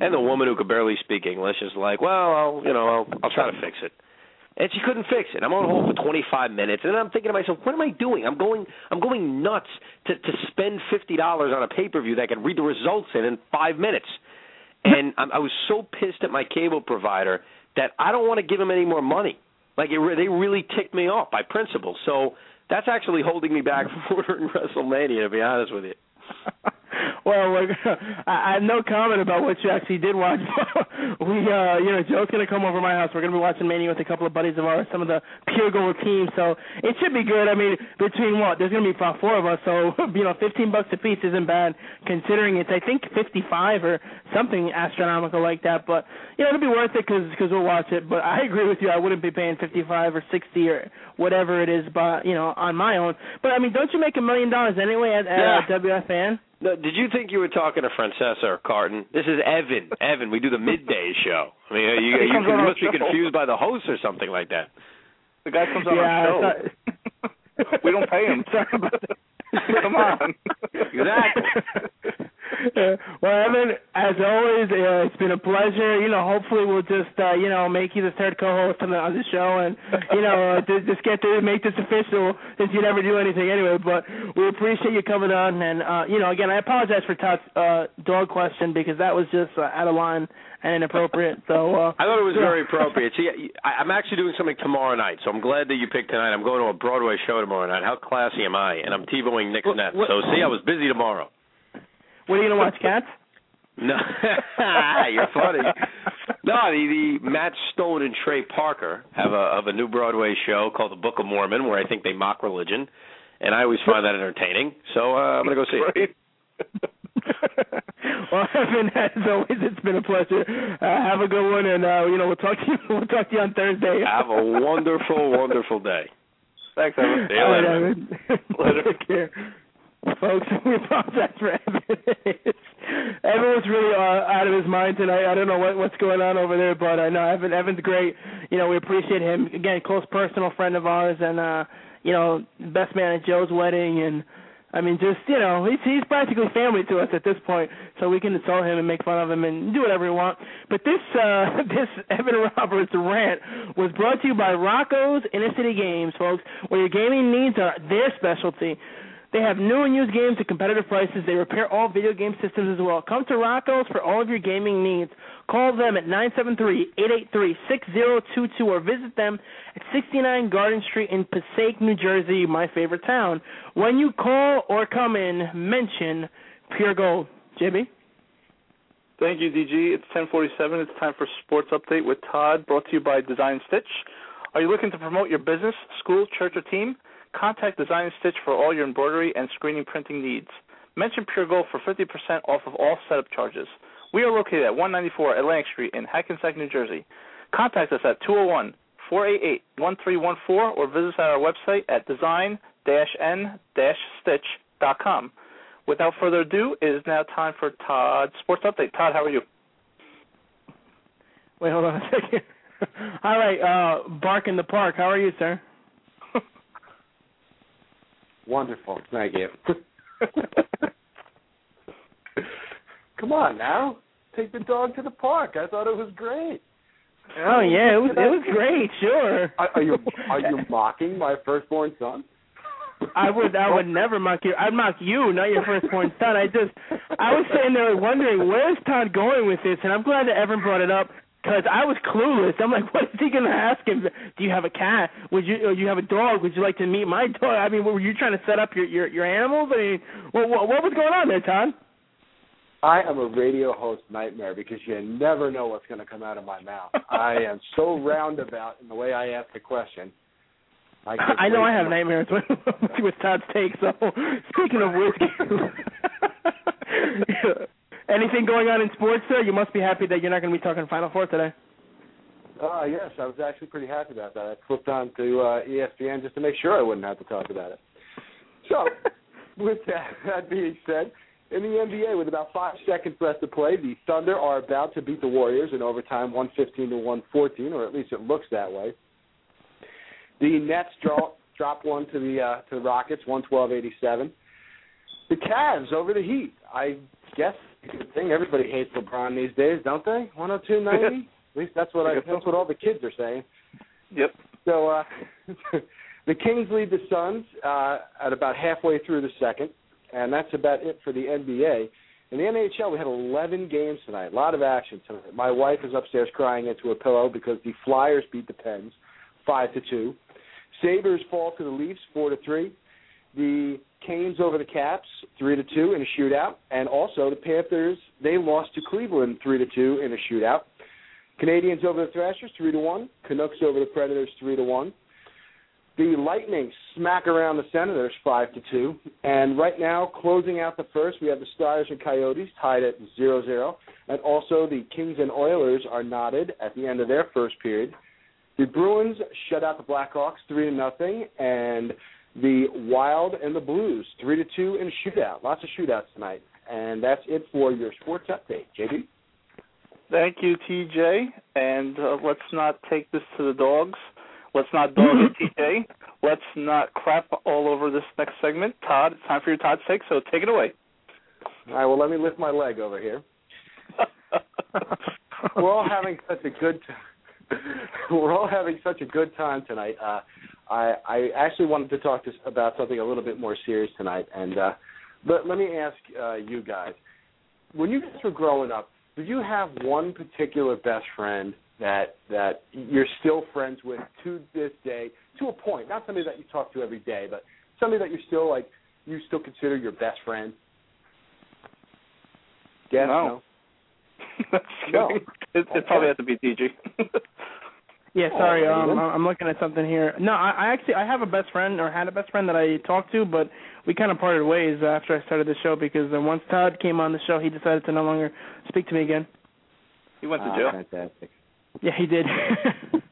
And the woman who could barely speak English is like, well, I'll, you know, I'll, I'll try to fix it. And she couldn't fix it. I'm on hold for 25 minutes, and then I'm thinking to myself, what am I doing? I'm going, I'm going nuts to to spend fifty dollars on a pay per view that I can read the results in in five minutes. And I'm, I was so pissed at my cable provider that I don't want to give them any more money. Like it, they really ticked me off by principle. So that's actually holding me back from ordering WrestleMania. To be honest with you. well, like, I, I have no comment about what you actually did watch. we, uh, you know, Joe's gonna come over to my house. We're gonna be watching Mania with a couple of buddies of ours, some of the pure gold team. So it should be good. I mean, between what there's gonna be about four of us, so you know, 15 bucks a piece isn't bad considering it's I think 55 or something astronomical like that. But you know, it'll be worth it because cause we'll watch it. But I agree with you. I wouldn't be paying 55 or 60 or whatever it is, but you know, on my own. But I mean, don't you make a million dollars anyway at, at Yeah. WFAN? No, did you think you were talking to Francesa or Carton? This is Evan. Evan, we do the midday show. I mean, you, you, you must be confused by the host or something like that. The guy comes on yeah, our show. I thought- We don't pay him. Sorry about that. Come on. Exactly. Well, Evan, as always, uh, it's been a pleasure. You know, hopefully we'll just, uh, you know, make you the third co-host on the on the show, and you know, uh, just, just get to make this official since you never do anything anyway. But we appreciate you coming on, and uh, you know, again, I apologize for Todd's uh, dog question because that was just uh, out of line and inappropriate. So uh, I thought it was yeah. very appropriate. See, I, I'm actually doing something tomorrow night, so I'm glad that you picked tonight. I'm going to a Broadway show tomorrow night. How classy am I? And I'm TiVoing Knicks What- Net. what- So see, I was busy tomorrow. What are you gonna watch, Cats? No, you're funny. No, the, the Matt Stone and Trey Parker have a have a new Broadway show called The Book of Mormon, where I think they mock religion, and I always find that entertaining. So uh, I'm gonna go see it. Well, Evan, as always, it's been a pleasure. Uh, have a good one, and uh, you know we'll talk to you. We'll talk to you on Thursday. Have a wonderful, wonderful day. Thanks, Evan. See you All right, later. Evan. Later. Take care. Folks, we apologize for Evan. Was really uh, out of his mind tonight. I don't know what what's going on over there, but I know Evan. Evan's great. You know, we appreciate him. Again, close personal friend of ours, and uh, you know, best man at Joe's wedding, and I mean, just you know, he's he's practically family to us at this point, so we can insult him and make fun of him and do whatever we want. But this uh this Evan Roberts rant was brought to you by Rocco's Inner City Games, folks, where your gaming needs are their specialty. They have new and used games at competitive prices. They repair all video game systems as well. Come to Rocco's for all of your gaming needs. Call them at 973-883-6022 or visit them at 69 Garden Street in Passaic, New Jersey, my favorite town. When you call or come in, mention Pure Gold. JB? Thank you, DG. It's 1047. It's time for Sports Update with Todd, brought to you by Design Stitch. Are you looking to promote your business, school, church, or team? Contact Design Stitch for all your embroidery and screening printing needs. Mention Pure Gold for 50% off of all setup charges. We are located at 194 Atlantic Street in Hackensack, New Jersey. Contact us at 201 488 1314 or visit us at our website at design n stitch.com. Without further ado, it is now time for Todd's Sports Update. Todd, how are you? Wait, hold on a second. All right, uh, Bark in the Park. How are you, sir? Wonderful. Thank you. Come on now. Take the dog to the park. I thought it was great. Oh yeah, it was it was great. Sure. Are, are you are you mocking my firstborn son? I would I would never mock you. I'd mock you, not your firstborn son. I just I was sitting there wondering where's Todd going with this, and I'm glad that Evan brought it up because I was clueless. I'm like, what is he gonna ask him? Do you have a cat? Would you or you have a dog? Would you like to meet my dog? I mean, were you trying to set up your your, your animals? I mean, what, what what was going on there, Todd? I am a radio host nightmare because you never know what's going to come out of my mouth. I am so roundabout in the way I ask a question. I, I know I have too- nightmares with, with Todd's take. So speaking of whiskey, anything going on in sports, sir? You must be happy that you're not going to be talking Final Four today. Oh yes, I was actually pretty happy about that. I flipped on to uh, ESPN just to make sure I wouldn't have to talk about it. So, with that, that being said, In the NBA, with about five seconds left to play, the Thunder are about to beat the Warriors in overtime, 115 to 114, or at least it looks that way. The Nets draw, drop one to the uh, to the Rockets, 112-87. The Cavs over the Heat. I guess good thing everybody hates LeBron these days, don't they? 102-90. at least that's what I, that's what all the kids are saying. Yep. So uh, the Kings lead the Suns uh, at about halfway through the second, and that's about it for the NBA. In the NHL, we had 11 games tonight. A lot of action tonight. My wife is upstairs crying into a pillow because the Flyers beat the Pens five to two. Sabres fall to the Leafs four to three. The Canes over the Caps three to two in a shootout, and also the Panthers they lost to Cleveland three to two in a shootout. Canadiens over the Thrashers three to one. Canucks over the Predators three to one. The Lightning smack around the Senators five to two, and right now closing out the first, we have the Stars and Coyotes tied at zero zero, and also the Kings and Oilers are knotted at the end of their first period. The Bruins shut out the Blackhawks three to nothing, and the Wild and the Blues three to two in a shootout. Lots of shootouts tonight, and that's it for your sports update. JB. Thank you, TJ. And uh, let's not take this to the dogs. Let's not dog it, TJ. Let's not crap all over this next segment. Todd, it's time for your Todd's take, so take it away. All right. Well, let me lift my leg over here. We're all having such a good. T- we're all having such a good time tonight. Uh, I, I actually wanted to talk to, about something a little bit more serious tonight, and uh, but let me ask uh, you guys: when you guys were growing up, did you have one particular best friend that that you're still friends with to this day, to a point? Not somebody that you talk to every day, but somebody that you're still like you still consider your best friend. Yes, No. That's No. It, it probably has to be TJ. Yeah, sorry. Oh, Um, I'm looking at something here. No, I, I actually I have a best friend or had a best friend that I talked to, but we kind of parted ways after I started the show because uh, once Todd came on the show, he decided to no longer speak to me again. he went to Ah, jail. fantastic. Yeah, he did.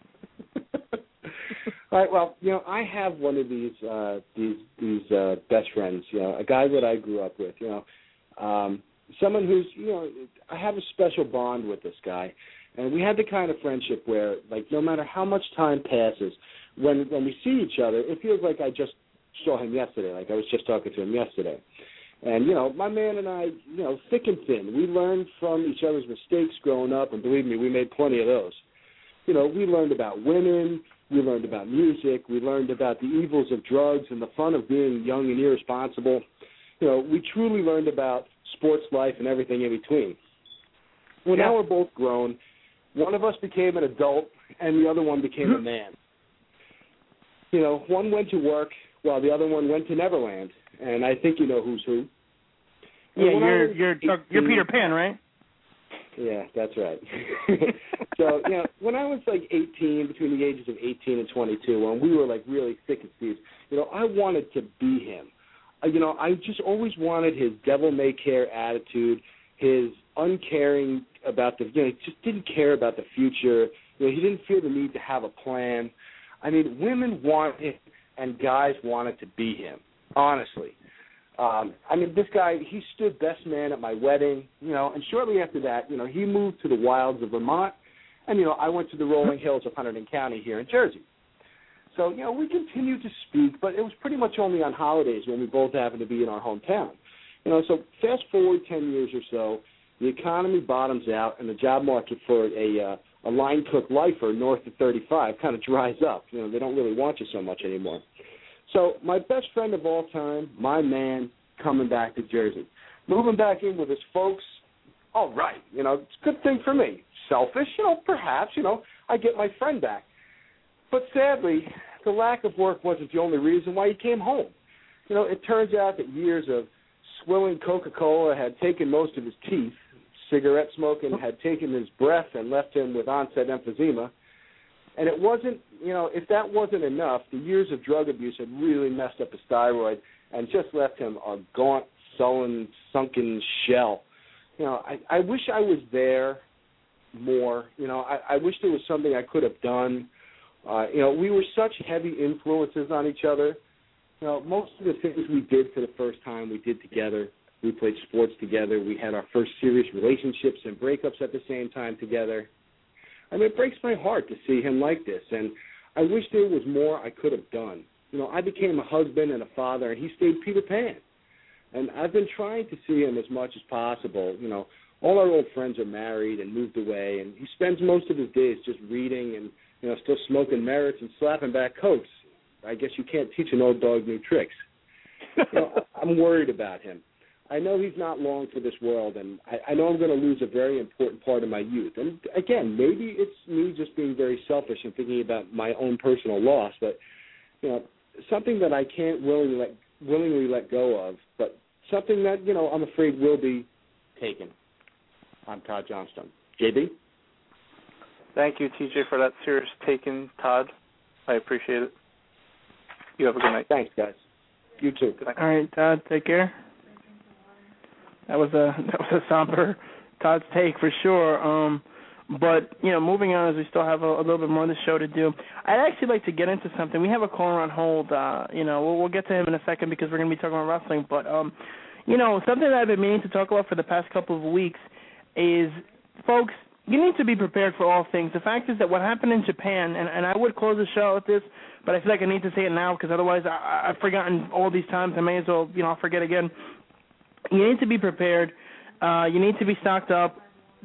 All right. Well, you know, I have one of these uh, these these uh, best friends. You know, a guy that I grew up with. You know, um, someone who's you know, I have a special bond with this guy, and we had the kind of friendship where, like, no matter how much time passes, when when we see each other, it feels like I just saw him yesterday. Like I was just talking to him yesterday. And you know, my man and I, you know, thick and thin, we learned from each other's mistakes growing up, and believe me, we made plenty of those. You know, we learned about women, we learned about music, we learned about the evils of drugs and the fun of being young and irresponsible. You know, we truly learned about sports life and everything in between. Well, now we're both grown. One of us became an adult, and the other one became a man. You know, one went to work while the other one went to Neverland, and I think you know who's who. And yeah, you're you're 18 you're Peter Pan, right? Yeah, that's right. so, you know, when I was like 18, between the ages of 18 and 22, when we were like really thick as thieves, you know, I wanted to be him. Uh, you know, I just always wanted his devil may care attitude, his uncaring about the, you know, just didn't care about the future. You know, he didn't feel the need to have a plan. I mean, women want him, and guys wanted to be him. Honestly, um, I mean, this guy, he stood best man at my wedding, you know, and shortly after that, you know, he moved to the wilds of Vermont, and, you know, I went to the rolling hills of Hunterdon County here in Jersey. So, you know, we continued to speak, but it was pretty much only on holidays when we both happened to be in our hometown. You know, so fast forward 10 years or so, the economy bottoms out, and the job market for a, uh, a line cook lifer north of 35 kind of dries up. You know, they don't really want you so much anymore. So my best friend of all time, my man, coming back to Jersey, moving back in with his folks. All right, you know, it's a good thing for me. Selfish, you know, perhaps, you know, I get my friend back. But sadly, the lack of work wasn't the only reason why he came home. You know, it turns out that years of swilling Coca-Cola had taken most of his teeth. Cigarette smoking had taken his breath and left him with onset emphysema. And it wasn't, you know, if that wasn't enough, the years of drug abuse had really messed up his thyroid and just left him a gaunt, sullen, sunken shell. You know, I, I wish I was there more. You know, I, I wish there was something I could have done. Uh, you know, we were such heavy influences on each other. You know, most of the things we did for the first time we did together. We played sports together. We had our first serious relationships and breakups at the same time together. I mean, it breaks my heart to see him like this, and I wish there was more I could have done. You know, I became a husband and a father, and he stayed Peter Pan. And I've been trying to see him as much as possible. You know, all our old friends are married and moved away, and he spends most of his days just reading and you know still smoking merits and slapping back coats. I guess you can't teach an old dog new tricks. you know, I'm worried about him. I know he's not long for this world, and I, I know I'm going to lose a very important part of my youth. And again, maybe it's me just being very selfish and thinking about my own personal loss, but you know, something that I can't willingly let willingly let go of, but something that you know I'm afraid will be taken. I'm Todd Johnstone. JB. Thank you, TJ, for that serious taken, Todd. I appreciate it. You have a good night. Thanks, guys. You too. Good night. All right, Todd, take care. That was a that was a somber Todd's take for sure. Um, but you know, moving on as we still have a, a little bit more of the show to do. I'd actually like to get into something. We have a caller on hold. Uh, you know, we'll, we'll get to him in a second because we're going to be talking about wrestling. But um, you know, something that I've been meaning to talk about for the past couple of weeks is, folks, you need to be prepared for all things. The fact is that what happened in Japan, and, and I would close the show with this, but I feel like I need to say it now because otherwise I, I've forgotten all these times. I may as well, you know, I'll forget again. You need to be prepared. Uh, you need to be stocked up.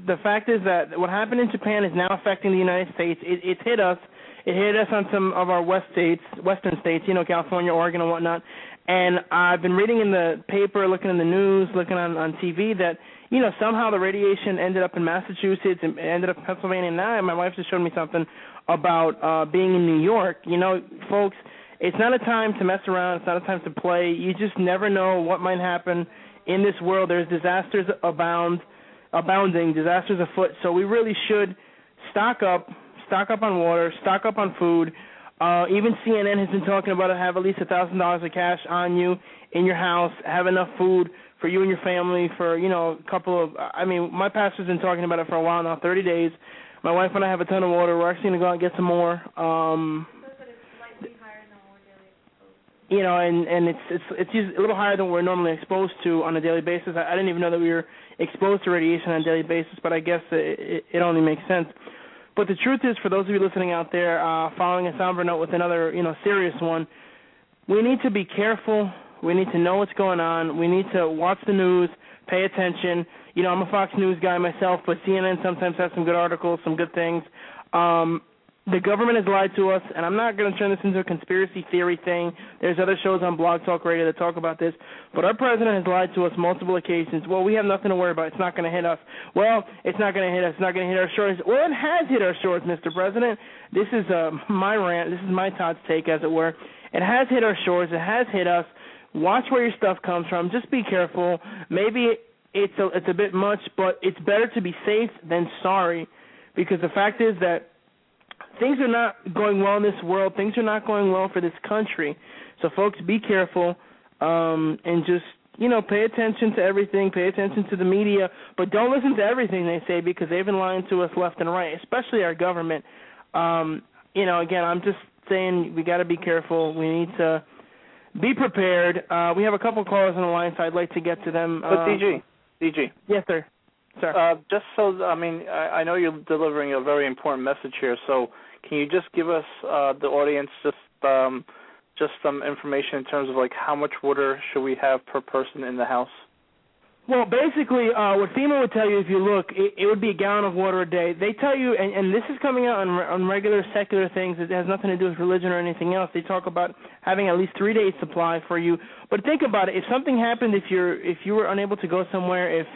The fact is that what happened in Japan is now affecting the United States. It, it's hit us. It hit us on some of our west states, western states, you know, California, Oregon, and whatnot. And I've been reading in the paper, looking in the news, looking on on TV that you know somehow the radiation ended up in Massachusetts and ended up in Pennsylvania. And now my wife just showed me something about uh being in New York. You know, folks, it's not a time to mess around. It's not a time to play. You just never know what might happen in this world. There's disasters abound, abounding, disasters afoot. So we really should stock up, stock up on water, stock up on food. Uh, even CNN has been talking about it. Have at least a thousand dollars of cash on you in your house. Have enough food for you and your family for you know a couple of. I mean, my pastor's been talking about it for a while now. Thirty days. My wife and I have a ton of water. We're actually gonna go out and get some more. Um, you know, and and it's it's it's a little higher than we're normally exposed to on a daily basis. I, I didn't even know that we were exposed to radiation on a daily basis, but I guess it, it, it only makes sense. But the truth is, for those of you listening out there, uh, following a somber note with another, you know, serious one, we need to be careful. We need to know what's going on. We need to watch the news, pay attention. You know, I'm a Fox News guy myself, but CNN sometimes has some good articles, some good things. Um, the government has lied to us, and I'm not going to turn this into a conspiracy theory thing. There's other shows on Blog Talk Radio that talk about this, but our president has lied to us multiple occasions. Well, we have nothing to worry about. It's not going to hit us. Well, it's not going to hit us. It's not going to hit our shores. Well, it has hit our shores, Mr. President. This is uh, my rant. This is my Todd's take, as it were. It has hit our shores. It has hit us. Watch where your stuff comes from. Just be careful. Maybe it's a, it's a bit much, but it's better to be safe than sorry, because the fact is that things are not going well in this world. Things are not going well for this country. So, folks, be careful um, and just you know pay attention to everything. Pay attention to the media, but don't listen to everything they say because they've been lying to us left and right, especially our government. Um, you know, again, I'm just saying we got to be careful. We need to be prepared. Uh, we have a couple callers on the line, so I'd like to get to them. But Uh, DG, DG, Yes, sir. Sir. uh, just so I mean, I, I know you're delivering a very important message here. So, can you just give us uh, the audience just um, just some information in terms of like how much water should we have per person in the house? Well, basically, uh, what FEMA would tell you if you look, it, it would be a gallon of water a day. They tell you, and, and this is coming out on, on regular secular things. It has nothing to do with religion or anything else. They talk about having at least three days supply for you. But think about it: if something happened, if you're if you were unable to go somewhere, if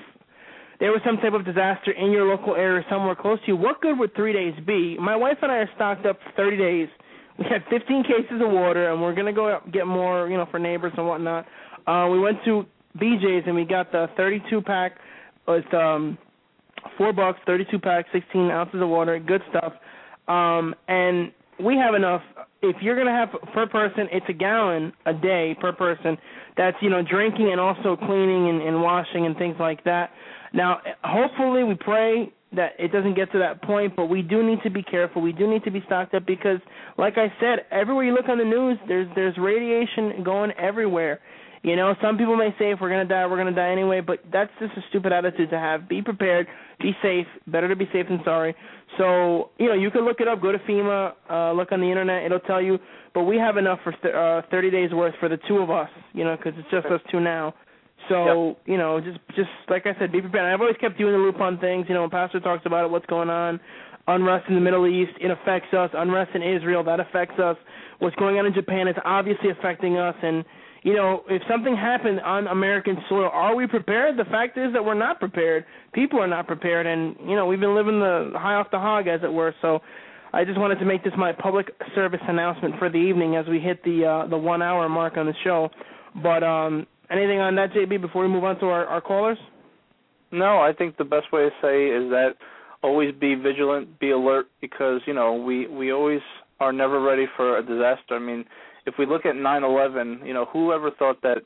there was some type of disaster in your local area, somewhere close to you, what good would three days be? My wife and I are stocked up for 30 days. We had 15 cases of water, and we're gonna go get more, you know, for neighbors and whatnot. Uh, we went to BJ's and we got the 32 pack with um four bucks, 32 pack, 16 ounces of water, good stuff. Um, and we have enough. If you're gonna have per person, it's a gallon a day per person. That's you know drinking and also cleaning and, and washing and things like that. Now, hopefully, we pray that it doesn't get to that point, but we do need to be careful. We do need to be stocked up because, like I said, everywhere you look on the news, there's there's radiation going everywhere. You know, some people may say if we're gonna die, we're gonna die anyway, but that's just a stupid attitude to have. Be prepared, be safe. Better to be safe than sorry. So, you know, you can look it up. Go to FEMA, uh, look on the internet. It'll tell you. But we have enough for uh, 30 days worth for the two of us. You know, because it's just us two now. So, Yep. you know, just just like I said, be prepared. I've always kept you in the loop on things. You know, when Pastor talks about it, what's going on, unrest in the Middle East, it affects us. Unrest in Israel, that affects us. What's going on in Japan is obviously affecting us. And you know, if something happened on American soil, are we prepared? The fact is that we're not prepared. People are not prepared, and you know, we've been living the high off the hog, as it were. So, I just wanted to make this my public service announcement for the evening as we hit the uh, the one hour mark on the show. But um, anything on that, JB, before we move on to our, our callers? No, I think the best way to say is that always be vigilant, be alert, because you know we we always are never ready for a disaster. I mean, if we look at 9/11, you know, whoever thought that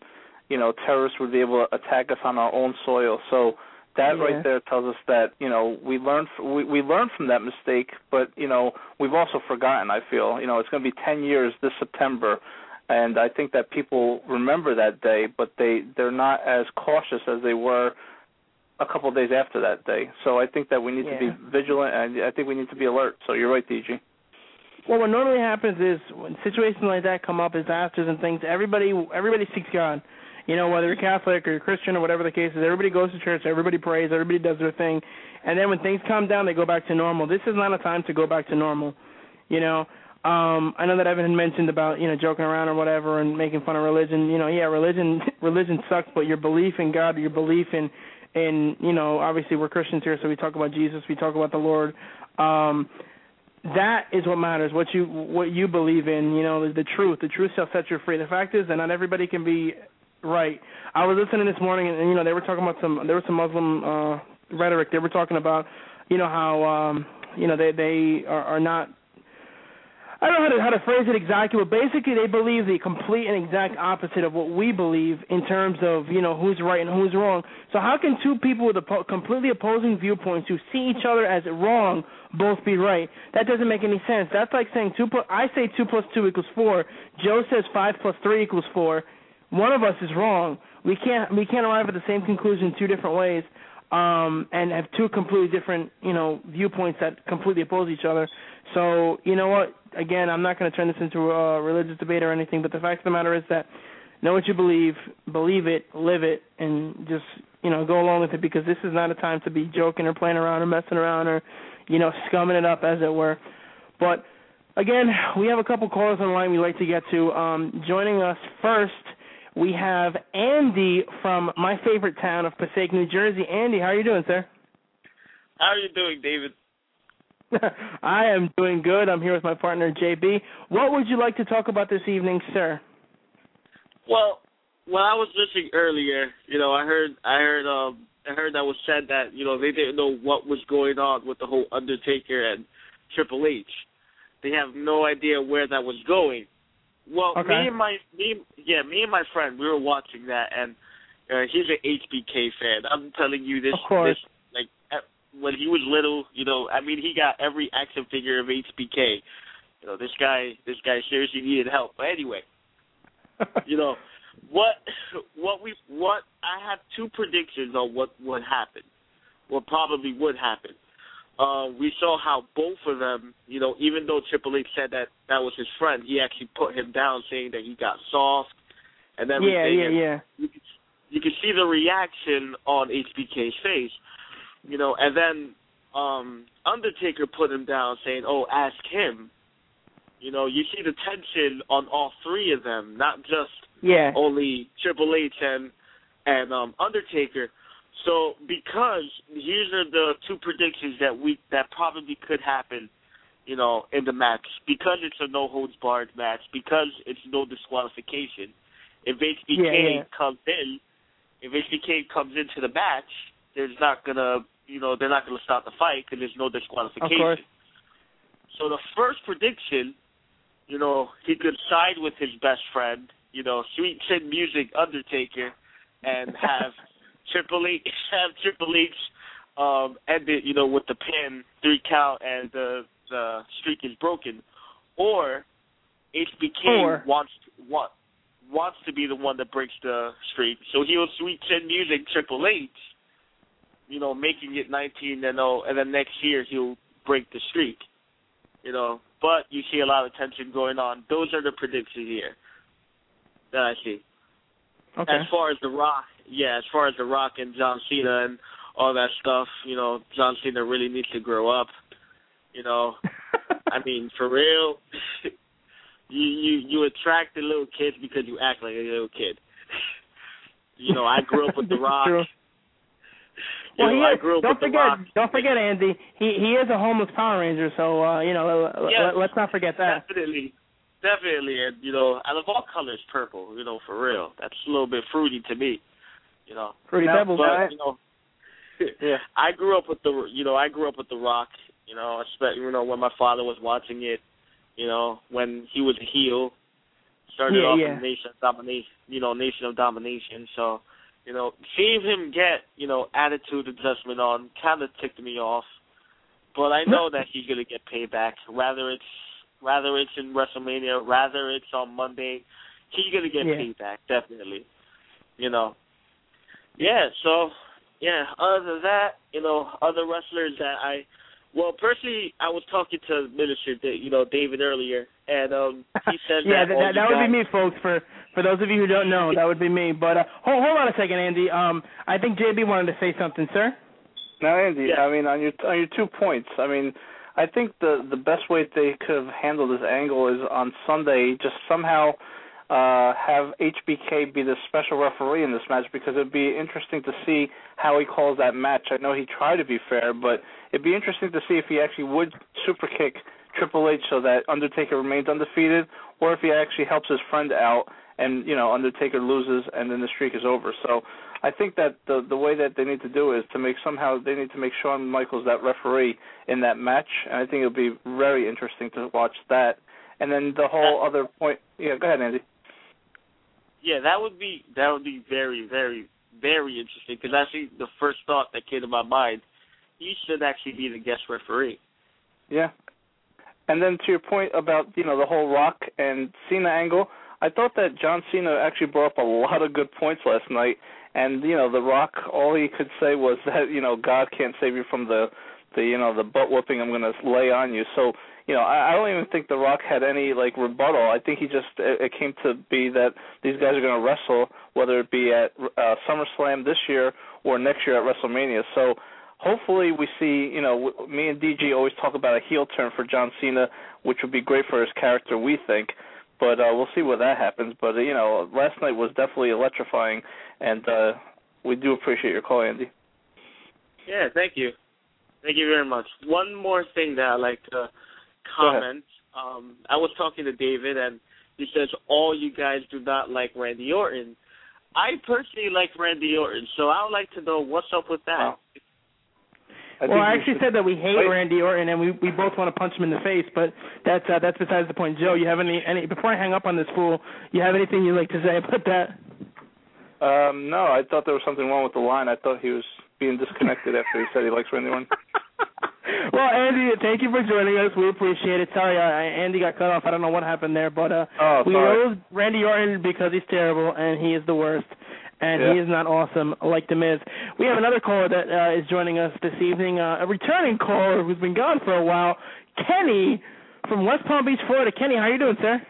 you know terrorists would be able to attack us on our own soil? So that Yeah. right there tells us that you know we learned we we learned from that mistake, but you know we've also forgotten. I feel you know it's going to be 10 years this September. And I think that people remember that day, but they they're not as cautious as they were a couple of days after that day. So I think that we need to be vigilant, and I think we need to be alert. So you're right, DG. Well, what normally happens is when situations like that come up, disasters and things, everybody everybody seeks God. You know, whether you're Catholic or you're Christian or whatever the case is, everybody goes to church, everybody prays, everybody does their thing, and then when things calm down, they go back to normal. This is not a time to go back to normal. You know, um, I know that Evan had mentioned about you know joking around or whatever and making fun of religion. You know, yeah, religion religion sucks, but your belief in God, your belief in in you know, obviously we're Christians here, so we talk about Jesus, we talk about the Lord. Um, that is what matters. What you what you believe in, you know, the, the truth. The truth shall set you free. The fact is that not everybody can be right. I was listening this morning, and, and you know, they were talking about some. There was some Muslim uh, rhetoric. They were talking about, you know, how um, you know they they are, are not. I don't know how to how to phrase it exactly, but basically they believe the complete and exact opposite of what we believe in terms of you know who's right and who's wrong. So how can two people with oppo- completely opposing viewpoints who see each other as wrong both be right? That doesn't make any sense. That's like saying two plus I say two plus two equals four. Joe says five plus three equals four. One of us is wrong. We can't we can't arrive at the same conclusion two different ways, um, and have two completely different you know viewpoints that completely oppose each other. So you know what? Again, I'm not going to turn this into a religious debate or anything, but the fact of the matter is that know what you believe, believe it, live it, and just you know go along with it because this is not a time to be joking or playing around or messing around or you know scumming it up as it were. But again, we have a couple callers on the line we'd like to get to. Um, joining us first, we have Andy from my favorite town of Passaic, New Jersey. Andy, how are you doing, sir? How are you doing, David? I am doing good. I'm here with my partner JB. What would you like to talk about this evening, sir? Well, when I was listening earlier, you know, I heard, I heard, um, I heard that was said that you know they didn't know what was going on with the whole Undertaker and Triple H. They have no idea where that was going. Well, Okay. me and my me, yeah, me and my friend, we were watching that, and uh, he's an HBK fan. I'm telling you this, this when he was little, you know, I mean, he got every action figure of HBK. You know, this guy, this guy seriously needed help. But anyway, you know what what we what I have two predictions on what would happen, what probably would happen. Uh, we saw how both of them, you know, even though Triple H said that that was his friend, he actually put him down, saying that he got soft and yeah, everything. yeah, and yeah. You could, you could see the reaction on HBK's face, you know, and then um Undertaker put him down, saying, "Oh, ask him." You know, you see the tension on all three of them, not just Yeah. only Triple H and and um Undertaker. So because these are the two predictions that we that probably could happen, you know, in the match. Because it's a no holds barred match, because it's no disqualification. If HBK Yeah, yeah. comes in, if HBK comes into the match, there's not gonna, you know, they're not gonna stop the fight because there's no disqualification. So the first prediction, you know, he could side with his best friend, you know, Sweet Chin Music Undertaker, and have Triple H have Triple H um end it, you know, with the pin, three count, and the the streak is broken, or HBK Or- wants want wants to be the one that breaks the streak, so he'll sweet chin music Triple H, you know, making it 19 and 0, and then next year he'll break the streak, you know. But you see a lot of tension going on. Those are the predictions here that I see. Okay. As far as The Rock, yeah, as far as The Rock and John Cena and all that stuff, you know, John Cena really needs to grow up. You know, I mean, for real, you you you attract the little kids because you act like a little kid. you know, I grew up with The Rock. True. You well, know, he I is, grew up don't with forget, Rock. don't forget, Andy. He he is a homeless Power Ranger, so uh, you know, uh, Yes. let, us not forget that. Definitely, definitely, and you know, out of all colors, purple. You know, for real, that's a little bit fruity to me. You know, Fruity Now, Pebbles. but you know, Yeah. I grew up with the you know I grew up with the Rock. You know, especially you know when my father was watching it. You know when he was a heel, started Yeah, off yeah. in Nation of Domination. You know, Nation of Domination. So, you know, seeing him get you know attitude adjustment on kind of ticked me off. But I know that he's gonna get payback. Rather it's rather it's in WrestleMania, rather it's on Monday, he's gonna get Yeah. payback definitely. You know. Yeah. So yeah. Other than that, you know, other wrestlers that I, well, personally, I was talking to Minister, you know, David earlier, and um, he said yeah, that that, that, you that would be me, folks. For for those of you who don't know, that would be me. But uh, hold hold on a second, Andy. Um, I think JB wanted to say something, sir. Now, Andy, Yeah. I mean, on your on your two points, I mean, I think the the best way they could have handled this angle is on Sunday, just somehow uh have HBK be the special referee in this match because it'd be interesting to see how he calls that match. I know he tried to be fair, but it'd be interesting to see if he actually would super kick Triple H so that Undertaker remains undefeated, or if he actually helps his friend out and you know Undertaker loses and then the streak is over. So I think that the the way that they need to do is to make somehow they need to make Shawn Michaels that referee in that match, and I think it'll be very interesting to watch that. And then the whole other point, yeah, go ahead, Andy. Yeah, that would be that would be very, very, very interesting. Because actually, the first thought that came to my mind, he should actually be the guest referee. Yeah. And then to your point about you know the whole Rock and Cena angle, I thought that John Cena actually brought up a lot of good points last night. And you know the Rock, all he could say was that you know God can't save you from the the you know the butt whooping I'm going to lay on you. So you know I, I don't even think the Rock had any like rebuttal. I think he just it, it came to be that these guys are going to wrestle whether it be at uh, SummerSlam this year or next year at WrestleMania. So hopefully we see, you know, me and DG always talk about a heel turn for John Cena, which would be great for his character, we think. But uh, we'll see where that happens. But uh, you know, last night was definitely electrifying, and uh, we do appreciate your call, Andy. Yeah, thank you, thank you very much. One more thing that I like to comment. Um, I was talking to David, and he says all you guys do not like Randy Orton. I personally like Randy Orton, so I would like to know what's up with that. Wow. I well, I actually should- said that we hate Wait. Randy Orton, and we we both want to punch him in the face. But that's uh, that's besides the point. Joe, you have any any before I hang up on this fool? You have anything you'd like to say about that? Um, no, I thought there was something wrong with the line. I thought he was being disconnected after he said he likes Randy Orton. well, Andy, thank you for joining us. We appreciate it. Sorry, uh, Andy got cut off. I don't know what happened there, but uh, Oh, we rose Randy Orton because he's terrible and he is the worst. And Yeah. he is not awesome like The Miz. We have another caller that uh, is joining us this evening, uh, a returning caller who's been gone for a while, Kenny from West Palm Beach, Florida. Kenny, how you doing, sir?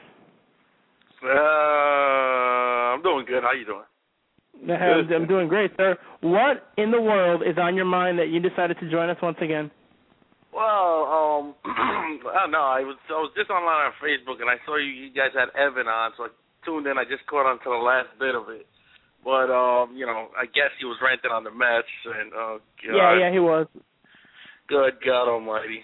Uh, I'm doing good. How you doing? I'm, I'm doing great, sir. What in the world is on your mind that you decided to join us once again? Well, um, I don't know. I was I was just online on Facebook and I saw you, you guys had Evan on, so I tuned in. I just caught on to the last bit of it. But um, you know, I guess he was ranting on the Mets and uh, God, Yeah, yeah, he was. good God Almighty.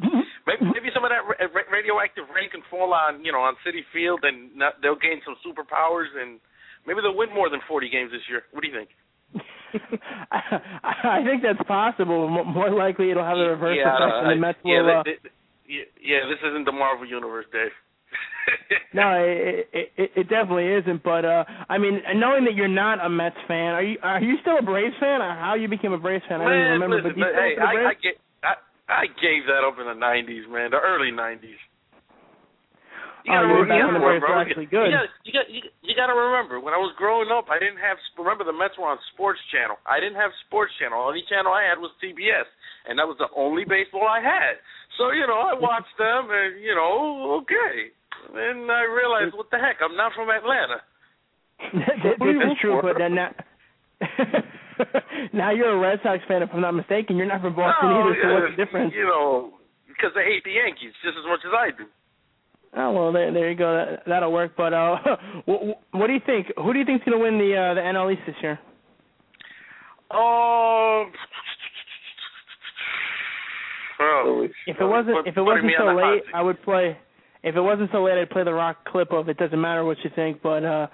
Maybe maybe some of that ra- ra- radioactive rain can fall on you know on Citi Field and not, they'll gain some superpowers and maybe they'll win more than 40 games this year. What do you think? I, I think that's possible. More likely, it'll have a reverse yeah, effect, and the Mets yeah, will. Uh, they- they- yeah, yeah, this isn't the Marvel universe, Dave. No, it, it, it, it definitely isn't. But uh I mean, knowing that you're not a Mets fan, are you are you still a Braves fan? Or how you became a Braves fan? I don't even remember. listen, but still hey, I, I, Braves? I, I gave that up in the '90s, man, the early '90s. You gotta, oh, remember, back when the yeah, Braves bro. were actually good. You got, you got, you, you got to remember. When I was growing up, I didn't have. Remember, the Mets were on Sports Channel. I didn't have Sports Channel. The Only channel I had was CBS, and that was the only baseball I had. So you know, I watched them, and you know, okay. And I realized, what the heck? I'm not from Atlanta. this, this is true, but then now, now you're a Red Sox fan, if I'm not mistaken. You're not from Boston no, either. So yeah, what's the difference? You know, because they hate the Yankees just as much as I do. Oh well, there, there you go. That, that'll work. But uh, what, what do you think? Who do you think's going to win the uh, the NL East this year? Um. Oh, If it wasn't if it wasn't so on the hot late. I would play. If it wasn't so late, I'd play the rock clip of it. Doesn't matter what you think, but uh,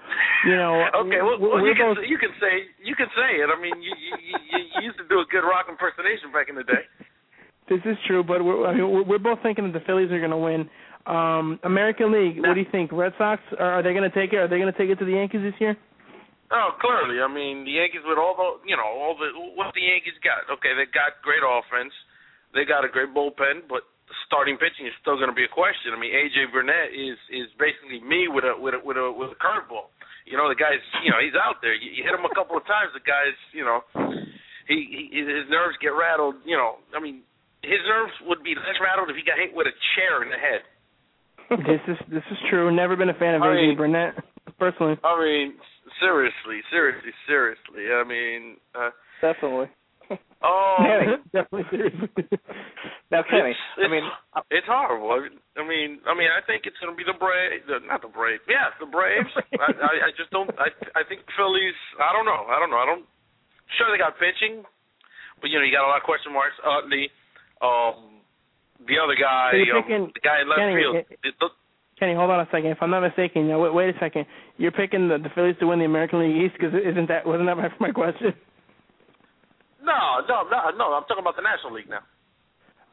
you know, okay, well, well you we're can you can say you can say it. I mean, you you, you you used to do a good rock impersonation back in the day. This is true, but we're, I mean, we're, we're both thinking that the Phillies are going to win. Um, American League, what do you think? Red Sox are, are they going to take it? Are they going to take it to the Yankees this year? Oh, clearly. I mean, the Yankees with all the you know all the what the Yankees got. Okay, they got great offense. They got a great bullpen, but starting pitching is still going to be a question. I mean, AJ Burnett is is basically me with a with a with a with a curveball. You know, the guy's you know he's out there. You, you hit him a couple of times, the guy's you know he, he his nerves get rattled. You know, I mean, his nerves would be less rattled if he got hit with a chair in the head. this is this is true. Never been a fan of I AJ mean- Burnett personally. I mean, seriously, seriously, seriously. I mean, uh, Definitely. Oh, Kenny. Definitely. Now, Kenny, It's, I mean, it's horrible. I mean, I mean, I think it's going to be the Braves, the, not the Braves. Yeah, the Braves. I, I, I just don't. I, I think Phillies. I don't know. I don't know. I don't. Sure, they got pitching, but you know, you got a lot of question marks. Utley, um, the other guy, So um, picking- the guy in left Kenny, field. it- The- the- Kenny, hold on a second. If I'm not mistaken, now, wait, wait a second. You're picking the, the Phillies to win the American League East because isn't that wasn't that my, my question? No, no, no, no. I'm talking about the National League now.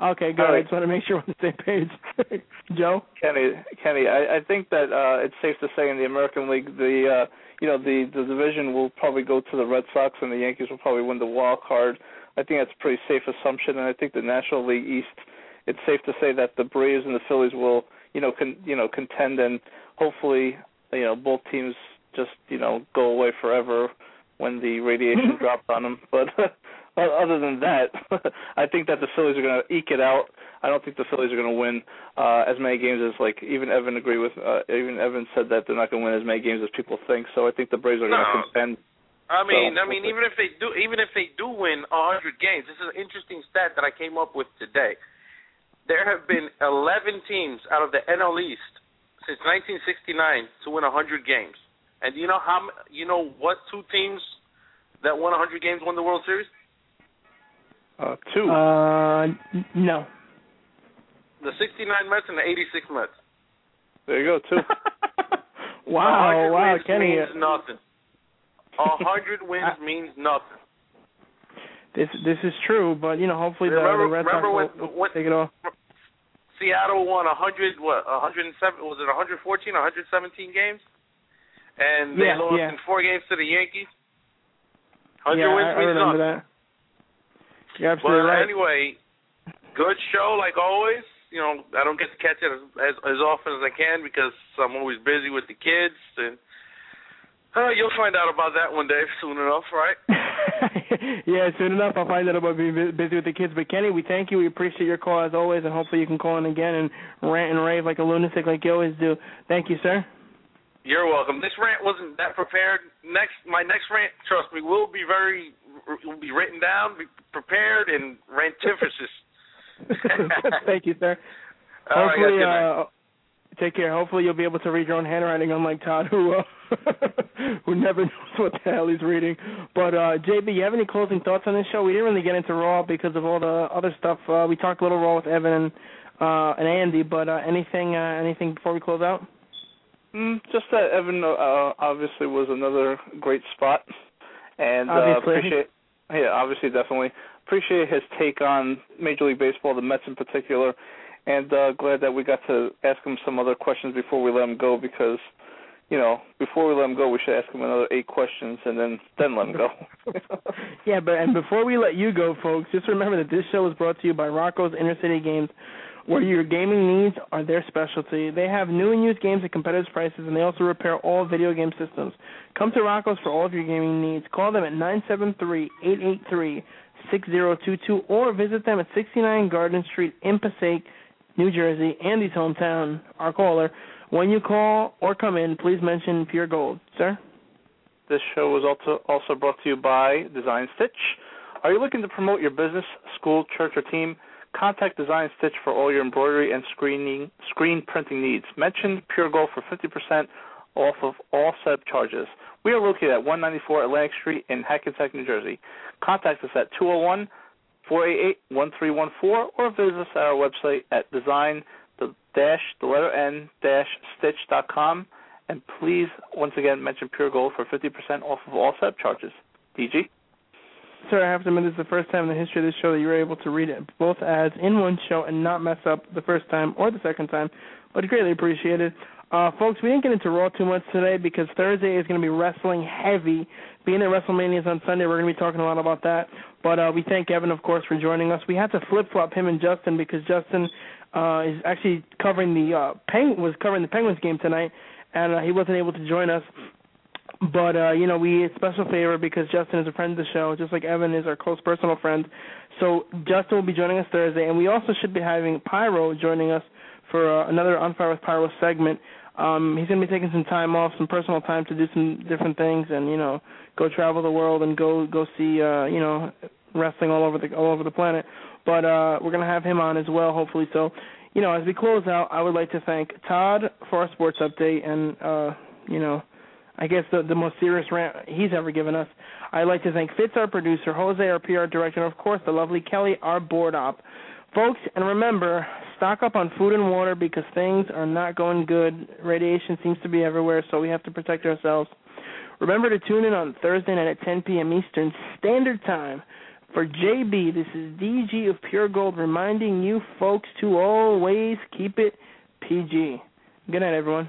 Okay, good. All I just want to make sure we're on the same page. Joe. Kenny, Kenny, I, I think that uh, it's safe to say in the American League, the uh, you know the the division will probably go to the Red Sox, and the Yankees will probably win the wild card. I think that's a pretty safe assumption, and I think the National League East, it's safe to say that the Braves and the Phillies will you know con, you know contend, and hopefully you know both teams just you know go away forever when the radiation drops on them. But Well, other than that, I think that the Phillies are going to eke it out. I don't think the Phillies are going to win uh, as many games as like even Evan agree with. Uh, even Evan said that they're not going to win as many games as people think. So I think the Braves are going to No. contend. I mean, So- I mean, even if they do, even if they do win a hundred games, this is an interesting stat that I came up with today. There have been eleven teams out of the NL East since 1969 to win a hundred games. And do you know how? You know what two teams that won a hundred games won the World Series? Uh, two. Uh, n- no. The 69 Mets and the 86 Mets. there you go. Two. wow, 100 wow, wins Kenny. means nothing. A hundred wins means nothing. This this is true, but you know, hopefully the, Remember- the Red Sox remember will, when- will when- take it off. Seattle won a hundred what a hundred and seven was it a hundred fourteen, a hundred seventeen games? And they Yeah, lost yeah. in four games to the Yankees. Hundred Yeah, wins I, I means remember nothing. that. You're absolutely But right. anyway, good show like always. You know, I don't get to catch it as, as as often as I can because I'm always busy with the kids and uh, you'll find out about that one day soon enough, right? yeah, soon enough I'll find out about being busy with the kids. But Kenny, we thank you. We appreciate your call as always, and hopefully you can call in again and rant and rave like a lunatic like you always do. Thank you, sir. You're welcome. This rant wasn't that prepared. Next, my next rant, trust me, will be very, will be written down, be prepared, and rantiferous. thank you, sir. All right, Hopefully, guys, good night. uh, take care. Hopefully, you'll be able to read your own handwriting, unlike Todd, who uh, who never knows what the hell he's reading. But uh, JB, you have any closing thoughts on this show? We didn't really get into Raw because of all the other stuff. Uh, we talked a little Raw with Evan and uh, and Andy, but uh, anything uh, anything before we close out? Mm, just that Evan uh, obviously was another great spot, and uh, appreciate yeah, obviously definitely appreciate his take on Major League Baseball, the Mets in particular, and uh, glad that we got to ask him some other questions before we let him go because. You know, before we let him go, we should ask him another eight questions and then then let him go. Yeah, but and before we let you go, folks, just remember that this show is brought to you by Rocco's Inner City Games, where your gaming needs are their specialty. They have new and used games at competitive prices, and they also repair all video game systems. Come to Rocco's for all of your gaming needs. Call them at nine seven three eight eight three six zero two two, or visit them at 69 Garden Street in Passaic, New Jersey, Andy's hometown, our caller. When you call or come in, please mention Pure Gold. Sir? This show was also also brought to you by Design Stitch. Are you looking to promote your business, school, church, or team? Contact Design Stitch for all your embroidery and screening screen printing needs. Mention Pure Gold for 50% off of all setup charges. We are located at 194 Atlantic Street in Hackensack, New Jersey. Contact us at 201 488 1314 or visit us at our website at design the dash the letter n dash stitch dot com and please once again mention Pure Gold for 50% off of all setup charges. DG. Sir, I have to admit this is the first time in the history of this show that you were able to read it, both ads in one show and not mess up the first time or the second time, but greatly appreciated. Uh, folks, we didn't get into Raw too much today because Thursday is going to be wrestling heavy. Being that WrestleMania is on Sunday, we're going to be talking a lot about that. But uh, we thank Evan, of course, for joining us. We had to flip flop him and Justin because Justin uh, is actually covering the uh, Peng- was covering the Penguins game tonight, and uh, he wasn't able to join us. But uh, you know, we a special favor because Justin is a friend of the show, just like Evan is our close personal friend. So Justin will be joining us Thursday, and we also should be having Pyro joining us for uh, another On Fire with Pyro segment. Um, he's going to be taking some time off, some personal time to do some different things, and you know, go travel the world and go go see uh, you know wrestling all over the all over the planet. But uh, we're going to have him on as well, hopefully. So, you know, as we close out, I would like to thank Todd for our sports update and uh, you know I guess the the most serious rant he's ever given us. I'd like to thank Fitz, our producer, Jose, our PR director, and of course the lovely Kelly, our board op. Folks, and remember, stock up on food and water because things are not going good. Radiation seems to be everywhere, so we have to protect ourselves. Remember to tune in on Thursday night at 10 p.m. Eastern Standard Time. For JB, this is DG of Pure Gold reminding you folks to always keep it PG. Good night, everyone.